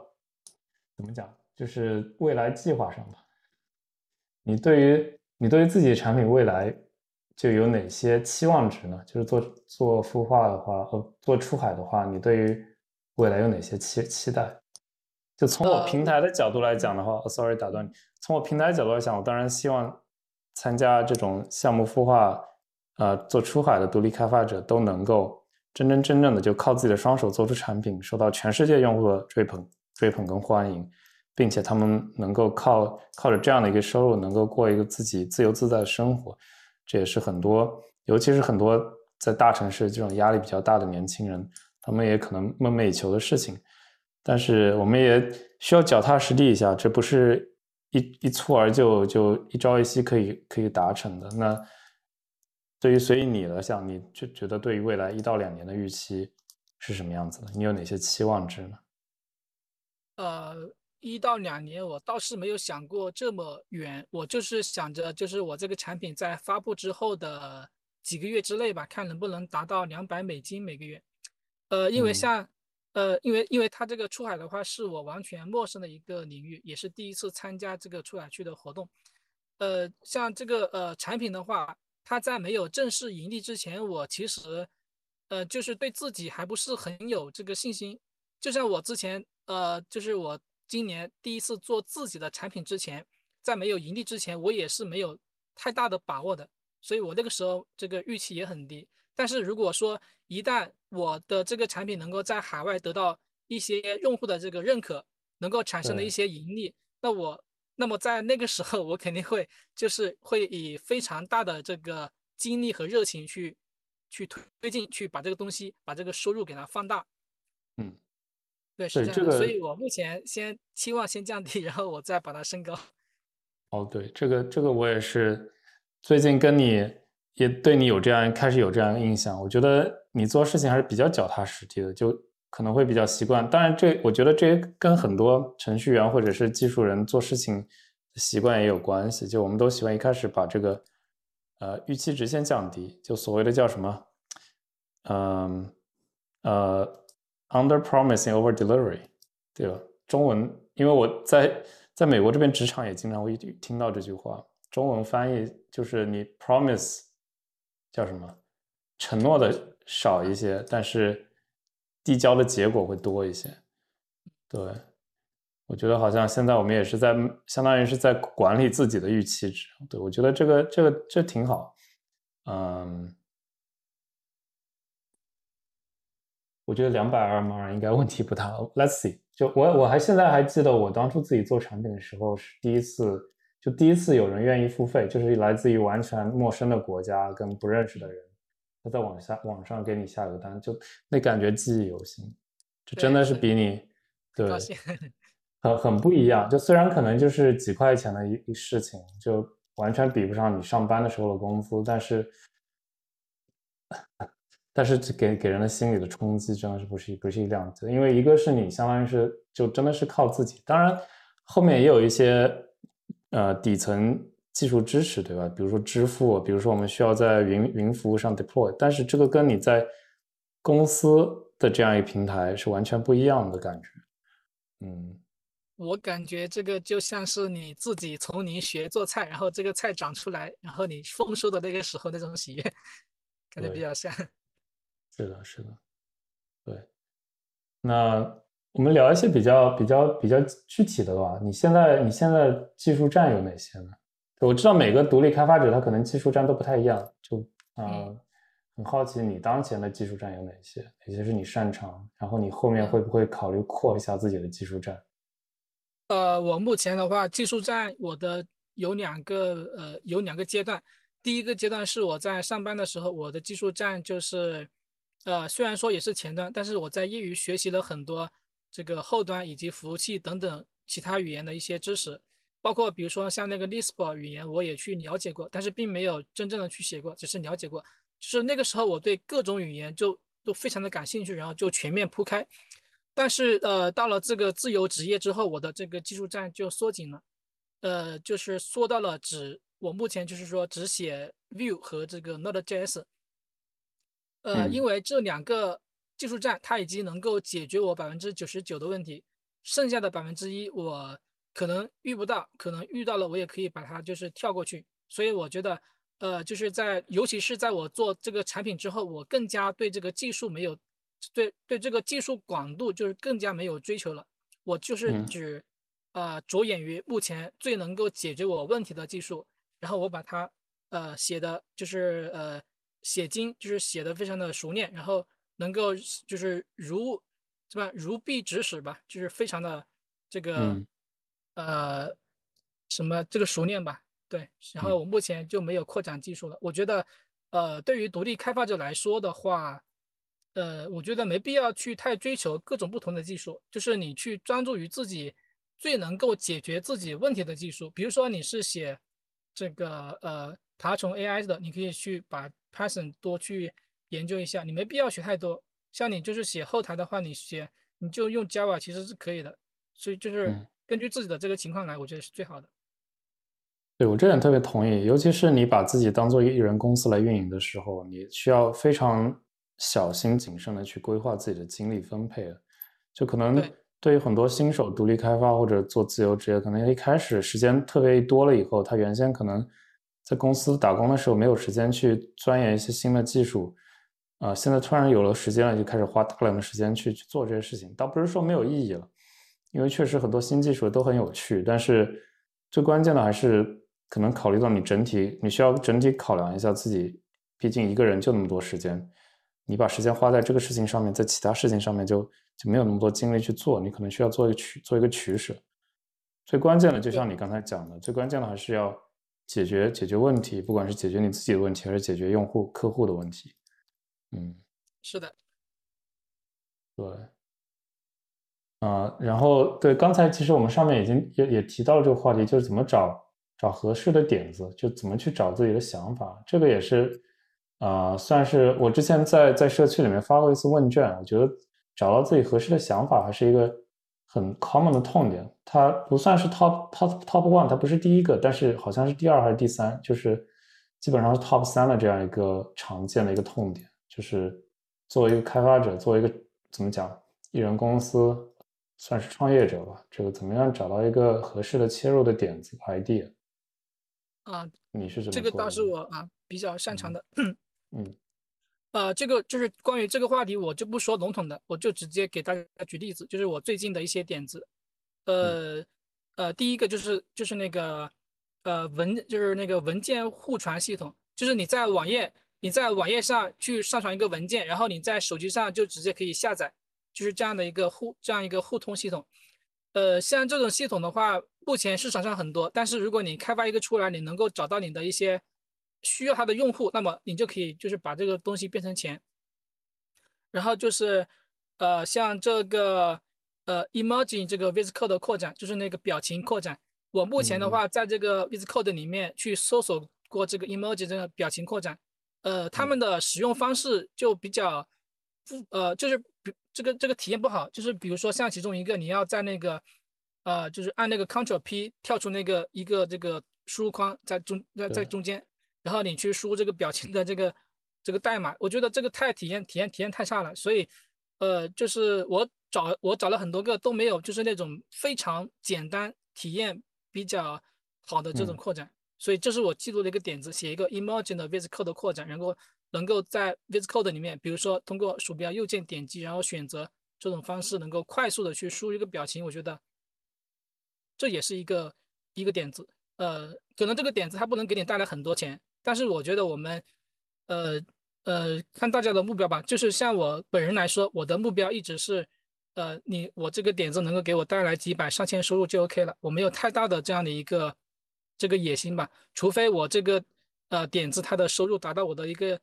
怎么讲，就是未来计划上吧。你对于你对于自己的产品未来就有哪些期望值呢？就是做做孵化的话，呃，做出海的话，你对于未来有哪些期期待？就从我平台的角度来讲的话，sorry 打断你。从我平台角度来讲，我当然希望参加这种项目孵化，呃，做出海的独立开发者都能够真真正正的就靠自己的双手做出产品，受到全世界用户的追捧、追捧跟欢迎，并且他们能够靠靠着这样的一个收入，能够过一个自己自由自在的生活。这也是很多，尤其是很多在大城市这种压力比较大的年轻人，他们也可能梦寐以求的事情。但是我们也需要脚踏实地一下，这不是一一蹴而就就一朝一夕可以可以达成的。那对于随意你来讲，你就觉得对于未来一到两年的预期是什么样子的？你有哪些期望值呢？呃，一到两年我倒是没有想过这么远，我就是想着就是我这个产品在发布之后的几个月之内吧，看能不能达到两百美金每个月。呃，因为像。呃，因为因为它这个出海的话，是我完全陌生的一个领域，也是第一次参加这个出海区的活动。呃，像这个呃产品的话，它在没有正式盈利之前，我其实呃就是对自己还不是很有这个信心。就像我之前呃，就是我今年第一次做自己的产品之前，在没有盈利之前，我也是没有太大的把握的，所以我那个时候这个预期也很低。但是如果说一旦我的这个产品能够在海外得到一些用户的这个认可，能够产生的一些盈利，那我那么在那个时候，我肯定会就是会以非常大的这个精力和热情去去推进，去把这个东西把这个收入给它放大。嗯，对，是这样的。所以我目前先期望先降低，然后我再把它升高。哦，对，这个这个我也是最近跟你也对你有这样开始有这样的印象。我觉得你做事情还是比较脚踏实地的，就可能会比较习惯。当然，这我觉得这跟很多程序员或者是技术人做事情习惯也有关系。就我们都喜欢一开始把这个呃预期值先降低，就所谓的叫什么，嗯呃，under promising over delivery，对吧？中文，因为我在。在美国这边职场也经常会听到这句话，中文翻译就是你 promise 叫什么，承诺的少一些，但是递交的结果会多一些。对，我觉得好像现在我们也是在相当于是在管理自己的预期值。对我觉得这个这个这挺好，嗯，我觉得两百二码应该问题不大。Let's see。就我我还现在还记得我当初自己做产品的时候是第一次，就第一次有人愿意付费，就是来自于完全陌生的国家跟不认识的人，他在网下网上给你下个单，就那感觉记忆犹新，就真的是比你对很很不一样。就虽然可能就是几块钱的一一事情，就完全比不上你上班的时候的工资，但是。但是给给人的心理的冲击真的是不是不是一量子，因为一个是你相当于是就真的是靠自己，当然后面也有一些呃底层技术支持，对吧？比如说支付，比如说我们需要在云云服务上 deploy，但是这个跟你在公司的这样一个平台是完全不一样的感觉。嗯，我感觉这个就像是你自己从零学做菜，然后这个菜长出来，然后你丰收的那个时候那种喜悦，感觉比较像。是的，是的，对。那我们聊一些比较比较比较具体的吧。你现在你现在技术栈有哪些呢？我知道每个独立开发者他可能技术栈都不太一样，就啊，很好奇你当前的技术栈有哪些？哪些是你擅长？然后你后面会不会考虑扩一下自己的技术栈？呃，我目前的话，技术栈我的有两个呃有两个阶段。第一个阶段是我在上班的时候，我的技术栈就是。呃，虽然说也是前端，但是我在业余学习了很多这个后端以及服务器等等其他语言的一些知识，包括比如说像那个 Lisp 语言，我也去了解过，但是并没有真正的去写过，只是了解过。就是那个时候我对各种语言就都非常的感兴趣，然后就全面铺开。但是呃，到了这个自由职业之后，我的这个技术栈就缩紧了，呃，就是缩到了只我目前就是说只写 Vue 和这个 Node.js。呃，因为这两个技术站，它已经能够解决我百分之九十九的问题，剩下的百分之一我可能遇不到，可能遇到了我也可以把它就是跳过去。所以我觉得，呃，就是在尤其是在我做这个产品之后，我更加对这个技术没有，对对这个技术广度就是更加没有追求了。我就是只，呃，着眼于目前最能够解决我问题的技术，然后我把它，呃，写的就是呃。写经就是写的非常的熟练，然后能够就是如是吧如臂指使吧，就是非常的这个呃什么这个熟练吧，对。然后我目前就没有扩展技术了。我觉得呃对于独立开发者来说的话，呃我觉得没必要去太追求各种不同的技术，就是你去专注于自己最能够解决自己问题的技术。比如说你是写这个呃爬虫 AI 的，你可以去把 Python 多去研究一下，你没必要学太多。像你就是写后台的话，你写你就用 Java 其实是可以的。所以就是根据自己的这个情况来，我觉得是最好的。对我这点特别同意，尤其是你把自己当做一人公司来运营的时候，你需要非常小心谨慎的去规划自己的精力分配。就可能对于很多新手独立开发或者做自由职业，可能一开始时间特别多了以后，他原先可能。在公司打工的时候没有时间去钻研一些新的技术，啊，现在突然有了时间了，就开始花大量的时间去去做这些事情。倒不是说没有意义了，因为确实很多新技术都很有趣，但是最关键的还是可能考虑到你整体，你需要整体考量一下自己，毕竟一个人就那么多时间，你把时间花在这个事情上面，在其他事情上面就就没有那么多精力去做，你可能需要做一个取做一个取舍。最关键的，就像你刚才讲的，最关键的还是要解决解决问题，不管是解决你自己的问题，还是解决用户客户的问题。嗯，是的，对，啊，然后对，刚才其实我们上面已经也也提到了这个话题，就是怎么找找合适的点子，就怎么去找自己的想法，这个也是。啊，算是我之前在在社区里面发过一次问卷，我觉得找到自己合适的想法还是一个很 common 的痛点。它不算是 top top top one，它不是第一个，但是好像是第二还是第三，就是基本上是 top 三的这样一个常见的一个痛点。就是作为一个开发者，作为一个怎么讲，艺人公司算是创业者吧，这个怎么样找到一个合适的切入的点子 idea？啊，你是怎么？这个倒是我啊比较擅长的。(clears throat) 嗯，呃，这个就是关于这个话题，我就不说笼统的，我就直接给大家举例子，就是我最近的一些点子。呃呃，第一个就是就是那个呃文就是那个文件互传系统，就是你在网页你在网页上去上传一个文件，然后你在手机上就直接可以下载，就是这样的一个互这样一个互通系统。呃，像这种系统的话，目前市场上很多，但是如果你开发一个出来，你能够找到你的一些。需要它的用户，那么你就可以就是把这个东西变成钱。然后就是，呃，像这个呃，emoji 这个 VSCode 扩展，就是那个表情扩展。我目前的话，在这个 VSCode 里面去搜索过这个 emoji 这个表情扩展，呃，他们的使用方式就比较，呃，就是比这个这个体验不好。就是比如说像其中一个，你要在那个，呃，就是按那个 Ctrl P 跳出那个一个这个输入框，在中在在中间。然后你去输这个表情的这个这个代码，我觉得这个太体验体验体验太差了，所以，呃，就是我找我找了很多个都没有，就是那种非常简单、体验比较好的这种扩展，所以这是我记录的一个点子，写一个 emoji 的 VSCode 扩展，然后能够在 VSCode 里面，比如说通过鼠标右键点击，然后选择这种方式，能够快速的去输一个表情，我觉得这也是一个一个点子，呃，可能这个点子它不能给你带来很多钱。但是我觉得我们，呃呃，看大家的目标吧。就是像我本人来说，我的目标一直是，呃，你我这个点子能够给我带来几百上千收入就 OK 了。我没有太大的这样的一个这个野心吧。除非我这个呃点子它的收入达到我的一个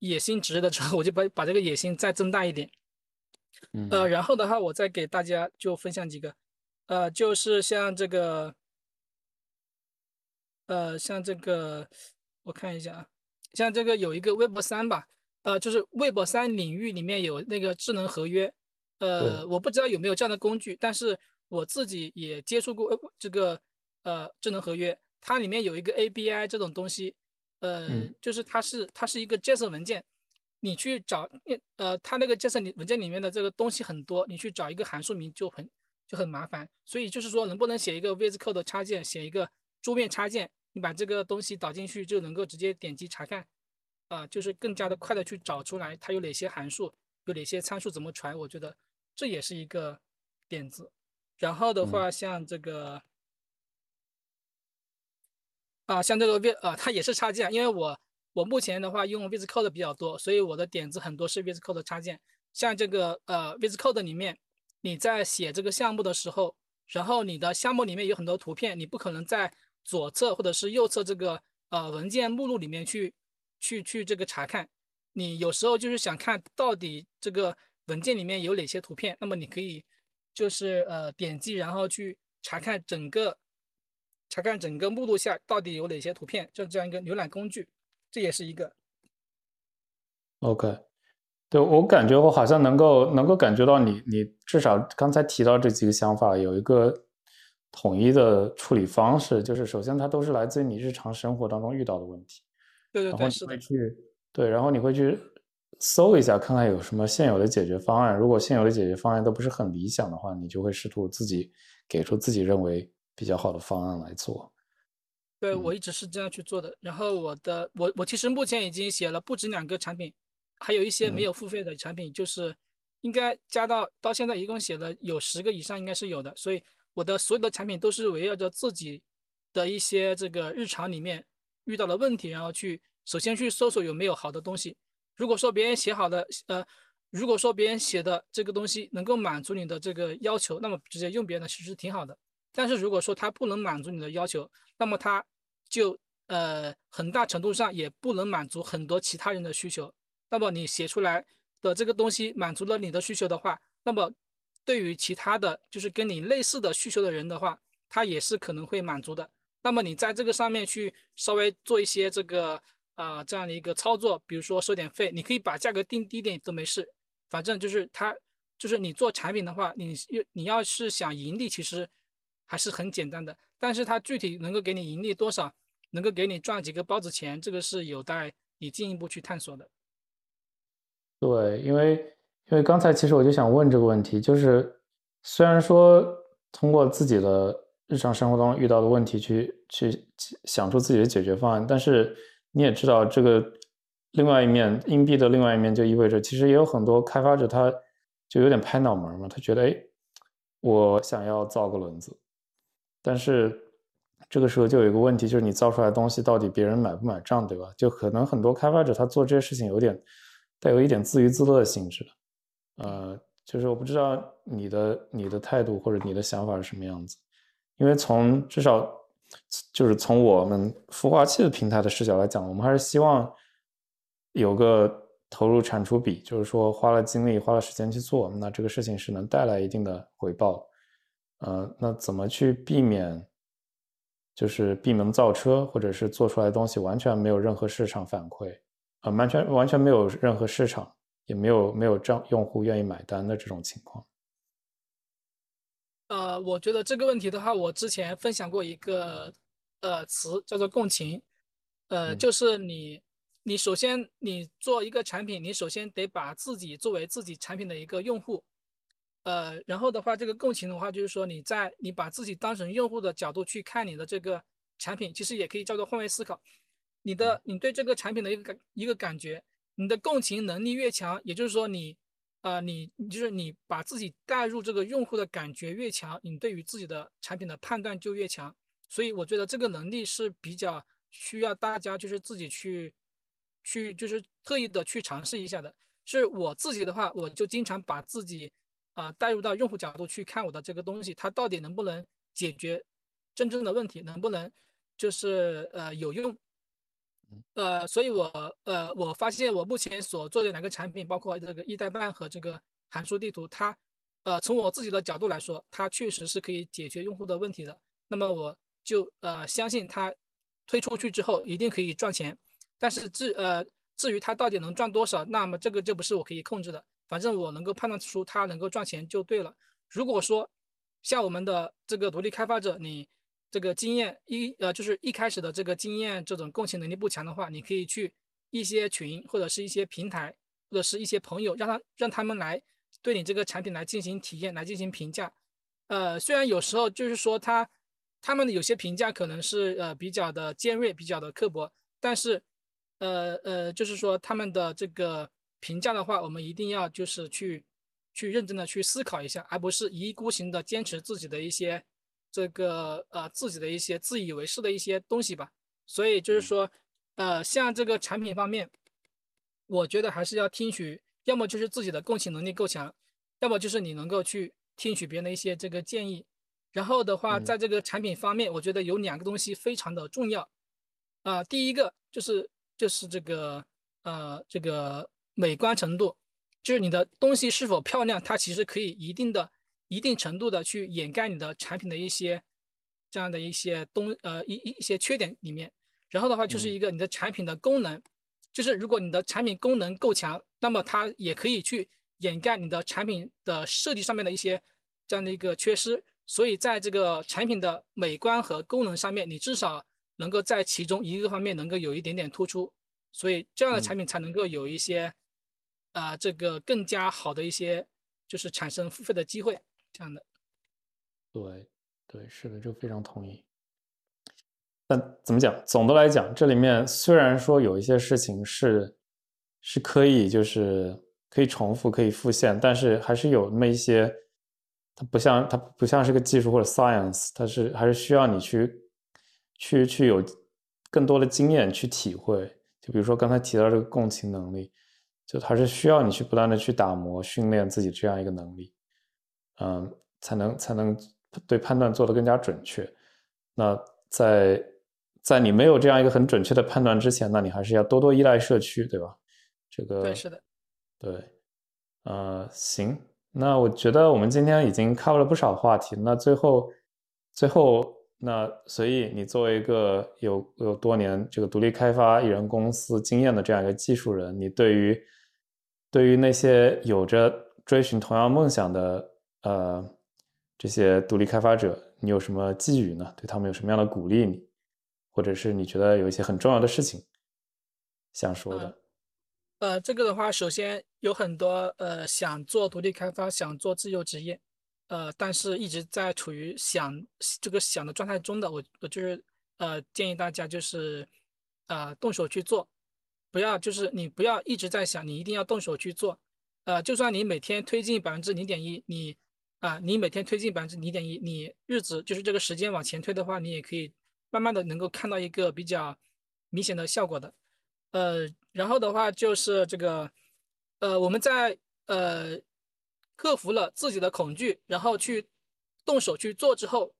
野心值的时候，我就把把这个野心再增大一点。呃，然后的话，我再给大家就分享几个，呃，就是像这个，呃，像这个。我看一下啊，像这个有一个微博三吧，呃，就是微博三领域里面有那个智能合约，呃，我不知道有没有这样的工具，但是我自己也接触过这个呃智能合约，它里面有一个 ABI 这种东西，呃，就是它是它是一个 JSON 文件，你去找呃它那个 JSON 文件里面的这个东西很多，你去找一个函数名就很就很麻烦，所以就是说能不能写一个 VSCode 插件，写一个桌面插件。你把这个东西导进去，就能够直接点击查看，啊，就是更加的快的去找出来它有哪些函数，有哪些参数怎么传。我觉得这也是一个点子。然后的话，像这个，啊，像这个 V 啊，它也是插件，因为我我目前的话用 VSCode 比较多，所以我的点子很多是 VSCode 插件。像这个呃 VSCode 里面，你在写这个项目的时候，然后你的项目里面有很多图片，你不可能在左侧或者是右侧这个呃文件目录里面去去去这个查看，你有时候就是想看到底这个文件里面有哪些图片，那么你可以就是呃点击然后去查看整个查看整个目录下到底有哪些图片，就这样一个浏览工具，这也是一个。OK，对我感觉我好像能够能够感觉到你你至少刚才提到这几个想法有一个。统一的处理方式就是，首先它都是来自于你日常生活当中遇到的问题，对对对，是的。去对，然后你会去搜一下，看看有什么现有的解决方案。如果现有的解决方案都不是很理想的话，你就会试图自己给出自己认为比较好的方案来做。对我一直是这样去做的。然后我的我我其实目前已经写了不止两个产品，还有一些没有付费的产品，就是应该加到到现在一共写了有十个以上，应该是有的。所以。我的所有的产品都是围绕着自己的一些这个日常里面遇到的问题，然后去首先去搜索有没有好的东西，如果说别人写好的，呃，如果说别人写的这个东西能够满足你的这个要求，那么直接用别人的其实挺好的。但是如果说他不能满足你的要求，那么他就呃很大程度上也不能满足很多其他人的需求。那么你写出来的这个东西满足了你的需求的话，那么对于其他的就是跟你类似的需求的人的话，他也是可能会满足的。那么你在这个上面去稍微做一些这个啊这样的一个操作，比如说收点费，你可以把价格定低点都没事，反正就是他就是你做产品的话，你你要是想盈利，其实还是很简单的。但是它具体能够给你盈利多少，能够给你赚几个包子钱，这个是有待你进一步去探索的。对，因为因为刚才其实我就想问这个问题，就是虽然说通过自己的日常生活中遇到的问题去去想出自己的解决方案，但是你也知道这个另外一面硬币的另外一面就意味着，其实也有很多开发者他就有点拍脑门嘛，他觉得哎，我想要造个轮子，但是这个时候就有一个问题，就是你造出来的东西到底别人买不买账，对吧？就可能很多开发者他做这些事情有点。带有一点自娱自乐的性质的，呃，就是我不知道你的你的态度或者你的想法是什么样子，因为从至少就是从我们孵化器的平台的视角来讲，我们还是希望有个投入产出比，就是说花了精力花了时间去做，那这个事情是能带来一定的回报，呃，那怎么去避免就是闭门造车，或者是做出来的东西完全没有任何市场反馈？啊，完全完全没有任何市场，也没有没有账用户愿意买单的这种情况。呃，我觉得这个问题的话，我之前分享过一个呃词，叫做共情。呃，就是你你首先你做一个产品，你首先得把自己作为自己产品的一个用户。呃，然后的话，这个共情的话，就是说你在你把自己当成用户的角度去看你的这个产品，其实也可以叫做换位思考。你的你对这个产品的一个感一个感觉，你的共情能力越强，也就是说你，呃，你就是你把自己带入这个用户的感觉越强，你对于自己的产品的判断就越强。所以我觉得这个能力是比较需要大家就是自己去，去就是特意的去尝试一下的。是我自己的话，我就经常把自己啊带入到用户角度去看我的这个东西，它到底能不能解决真正的问题，能不能就是呃有用。呃，所以我呃，我发现我目前所做的两个产品，包括这个一代半和这个函数地图，它呃，从我自己的角度来说，它确实是可以解决用户的问题的。那么我就呃相信它推出去之后一定可以赚钱。但是至呃至于它到底能赚多少，那么这个就不是我可以控制的。反正我能够判断出它能够赚钱就对了。如果说像我们的这个独立开发者，你这个经验一呃，就是一开始的这个经验，这种共情能力不强的话，你可以去一些群或者是一些平台或者是一些朋友，让他让他们来对你这个产品来进行体验，来进行评价。呃，虽然有时候就是说他他们的有些评价可能是呃比较的尖锐，比较的刻薄，但是呃呃，就是说他们的这个评价的话，我们一定要就是去去认真的去思考一下，而不是一意孤行的坚持自己的一些。这个呃自己的一些自以为是的一些东西吧，所以就是说，呃，像这个产品方面，我觉得还是要听取，要么就是自己的共情能力够强，要么就是你能够去听取别人的一些这个建议。然后的话，在这个产品方面，我觉得有两个东西非常的重要，啊，第一个就是就是这个呃这个美观程度，就是你的东西是否漂亮，它其实可以一定的。一定程度的去掩盖你的产品的一些这样的一些东呃一一一些缺点里面，然后的话就是一个你的产品的功能，就是如果你的产品功能够强，那么它也可以去掩盖你的产品的设计上面的一些这样的一个缺失。所以在这个产品的美观和功能上面，你至少能够在其中一个方面能够有一点点突出，所以这样的产品才能够有一些啊这个更加好的一些就是产生付费的机会。这样的，对，对，是的，这个非常同意。但怎么讲？总的来讲，这里面虽然说有一些事情是是可以，就是可以重复、可以复现，但是还是有那么一些，它不像它不像是个技术或者 science，它是还是需要你去去去有更多的经验去体会。就比如说刚才提到这个共情能力，就还是需要你去不断的去打磨、训练自己这样一个能力，嗯，才能才能对判断做得更加准确。那在在你没有这样一个很准确的判断之前，那你还是要多多依赖社区，对吧？这个对，是的，对，呃，行，那我觉得我们今天已经 cover 了不少话题。那最后，最后，那所以你作为一个有有多年这个独立开发艺人公司经验的这样一个技术人，你对于对于那些有着追寻同样梦想的呃这些独立开发者，你有什么寄语呢？对他们有什么样的鼓励？你或者是你觉得有一些很重要的事情想说的？呃，这个的话，首先有很多呃想做独立开发、想做自由职业，呃，但是一直在处于想这个想的状态中的，我我就是呃建议大家就是呃动手去做。不要，就是你不要一直在想，你一定要动手去做。呃，就算你每天推进百分之零点一，你啊，你每天推进百分之零点一，你日子就是这个时间往前推的话，你也可以慢慢的能够看到一个比较明显的效果的。呃，然后的话就是这个，呃，我们在呃克服了自己的恐惧，然后去动手去做之后，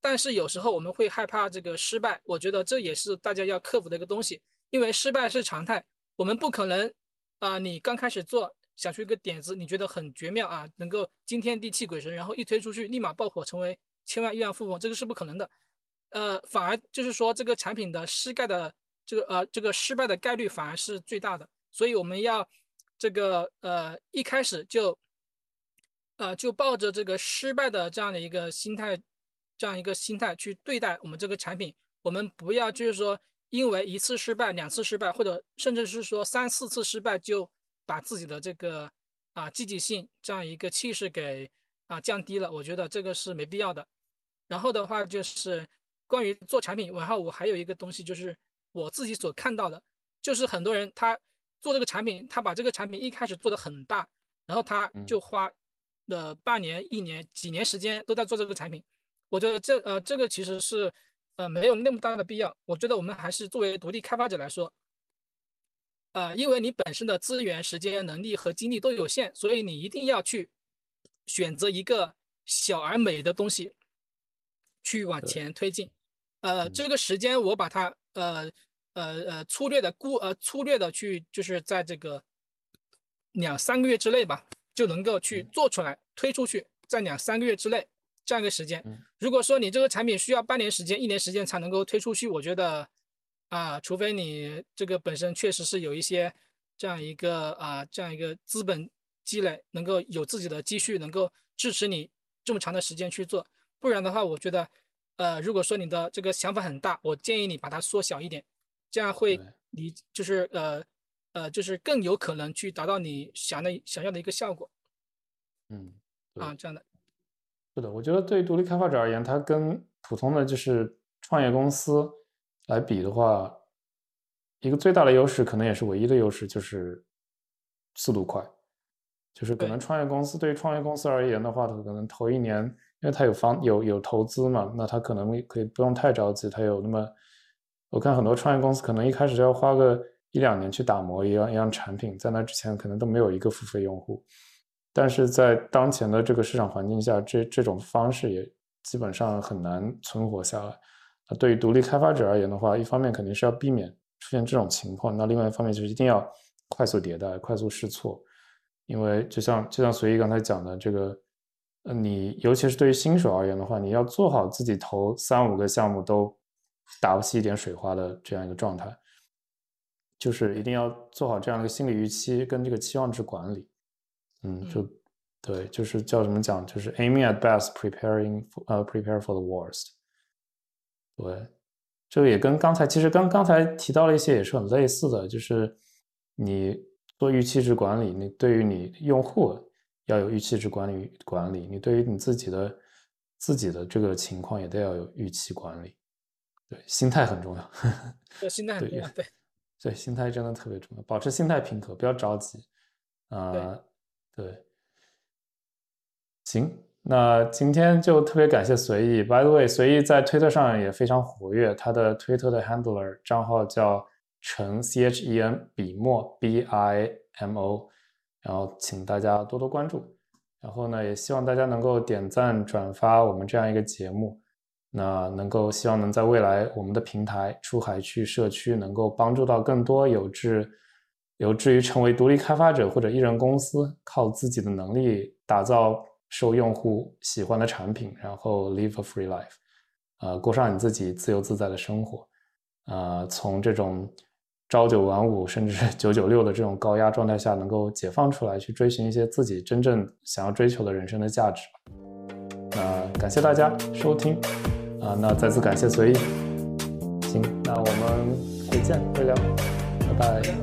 但是有时候我们会害怕这个失败，我觉得这也是大家要克服的一个东西。因为失败是常态，我们不可能啊！你刚开始做，想出一个点子，你觉得很绝妙啊，能够惊天地泣鬼神，然后一推出去立马爆火，成为千万亿万富翁，这个是不可能的。呃，反而就是说这个产品的失败的这个呃这个失败的概率反而是最大的。所以我们要这个呃一开始就呃就抱着这个失败的这样的一个心态，这样一个心态去对待我们这个产品，我们不要就是说。因为一次失败、两次失败，或者甚至是说三四次失败，就把自己的这个啊积极性这样一个气势给啊降低了，我觉得这个是没必要的。然后的话就是关于做产品，然后我还有一个东西就是我自己所看到的，就是很多人他做这个产品，他把这个产品一开始做的很大，然后他就花了半年、一年、几年时间都在做这个产品，我觉得这呃这个其实是。呃，没有那么大的必要。我觉得我们还是作为独立开发者来说，呃，因为你本身的资源、时间、能力和精力都有限，所以你一定要去选择一个小而美的东西去往前推进。呃，这个时间我把它呃呃呃粗略的估呃粗略的去就是在这个两三个月之内吧，就能够去做出来推出去，在两三个月之内。这样一个时间，如果说你这个产品需要半年时间、一年时间才能够推出去，我觉得啊，除非你这个本身确实是有一些这样一个啊这样一个资本积累，能够有自己的积蓄，能够支持你这么长的时间去做，不然的话，我觉得呃，如果说你的这个想法很大，我建议你把它缩小一点，这样会你就是呃呃就是更有可能去达到你想的想要的一个效果。嗯，啊，这样的。是的，我觉得对于独立开发者而言，它跟普通的就是创业公司来比的话，一个最大的优势，可能也是唯一的优势，就是速度快。就是可能创业公司对于创业公司而言的话，它可能头一年，因为它有方有有投资嘛，那它可能可以不用太着急。它有那么，我看很多创业公司可能一开始就要花个一两年去打磨一样一样产品，在那之前可能都没有一个付费用户。但是在当前的这个市场环境下，这这种方式也基本上很难存活下来。那对于独立开发者而言的话，一方面肯定是要避免出现这种情况，那另外一方面就是一定要快速迭代、快速试错。因为就像就像随意刚才讲的，这个，呃，你尤其是对于新手而言的话，你要做好自己投三五个项目都打不起一点水花的这样一个状态，就是一定要做好这样的一个心理预期跟这个期望值管理。嗯，就对，就是叫什么讲，就是 aiming at best, preparing 呃 prepare for the worst。对，这个也跟刚才其实跟刚才提到了一些也是很类似的，就是你做预期值管理，你对于你用户要有预期值管理管理，你对于你自己的自己的这个情况也得要有预期管理。对，心态很重要。对，心态 (laughs) 很重要。对，对，心态真的特别重要，保持心态平和，不要着急。啊。对，行，那今天就特别感谢随意。By the way，随意在推特上也非常活跃，他的推特的 handler 账号叫陈 C H E N 笔墨 B I M O，然后请大家多多关注。然后呢，也希望大家能够点赞转发我们这样一个节目，那能够希望能在未来我们的平台出海去社区能够帮助到更多有志有志于成为独立开发者或者艺人公司，靠自己的能力打造受用户喜欢的产品，然后 live a free life，呃，过上你自己自由自在的生活，呃，从这种。朝九晚五，甚至九九六的这种高压状态下，能够解放出来，去追寻一些自己真正想要追求的人生的价值。那感谢大家收听，啊，那再次感谢随意。行，那我们回见，会聊，拜拜。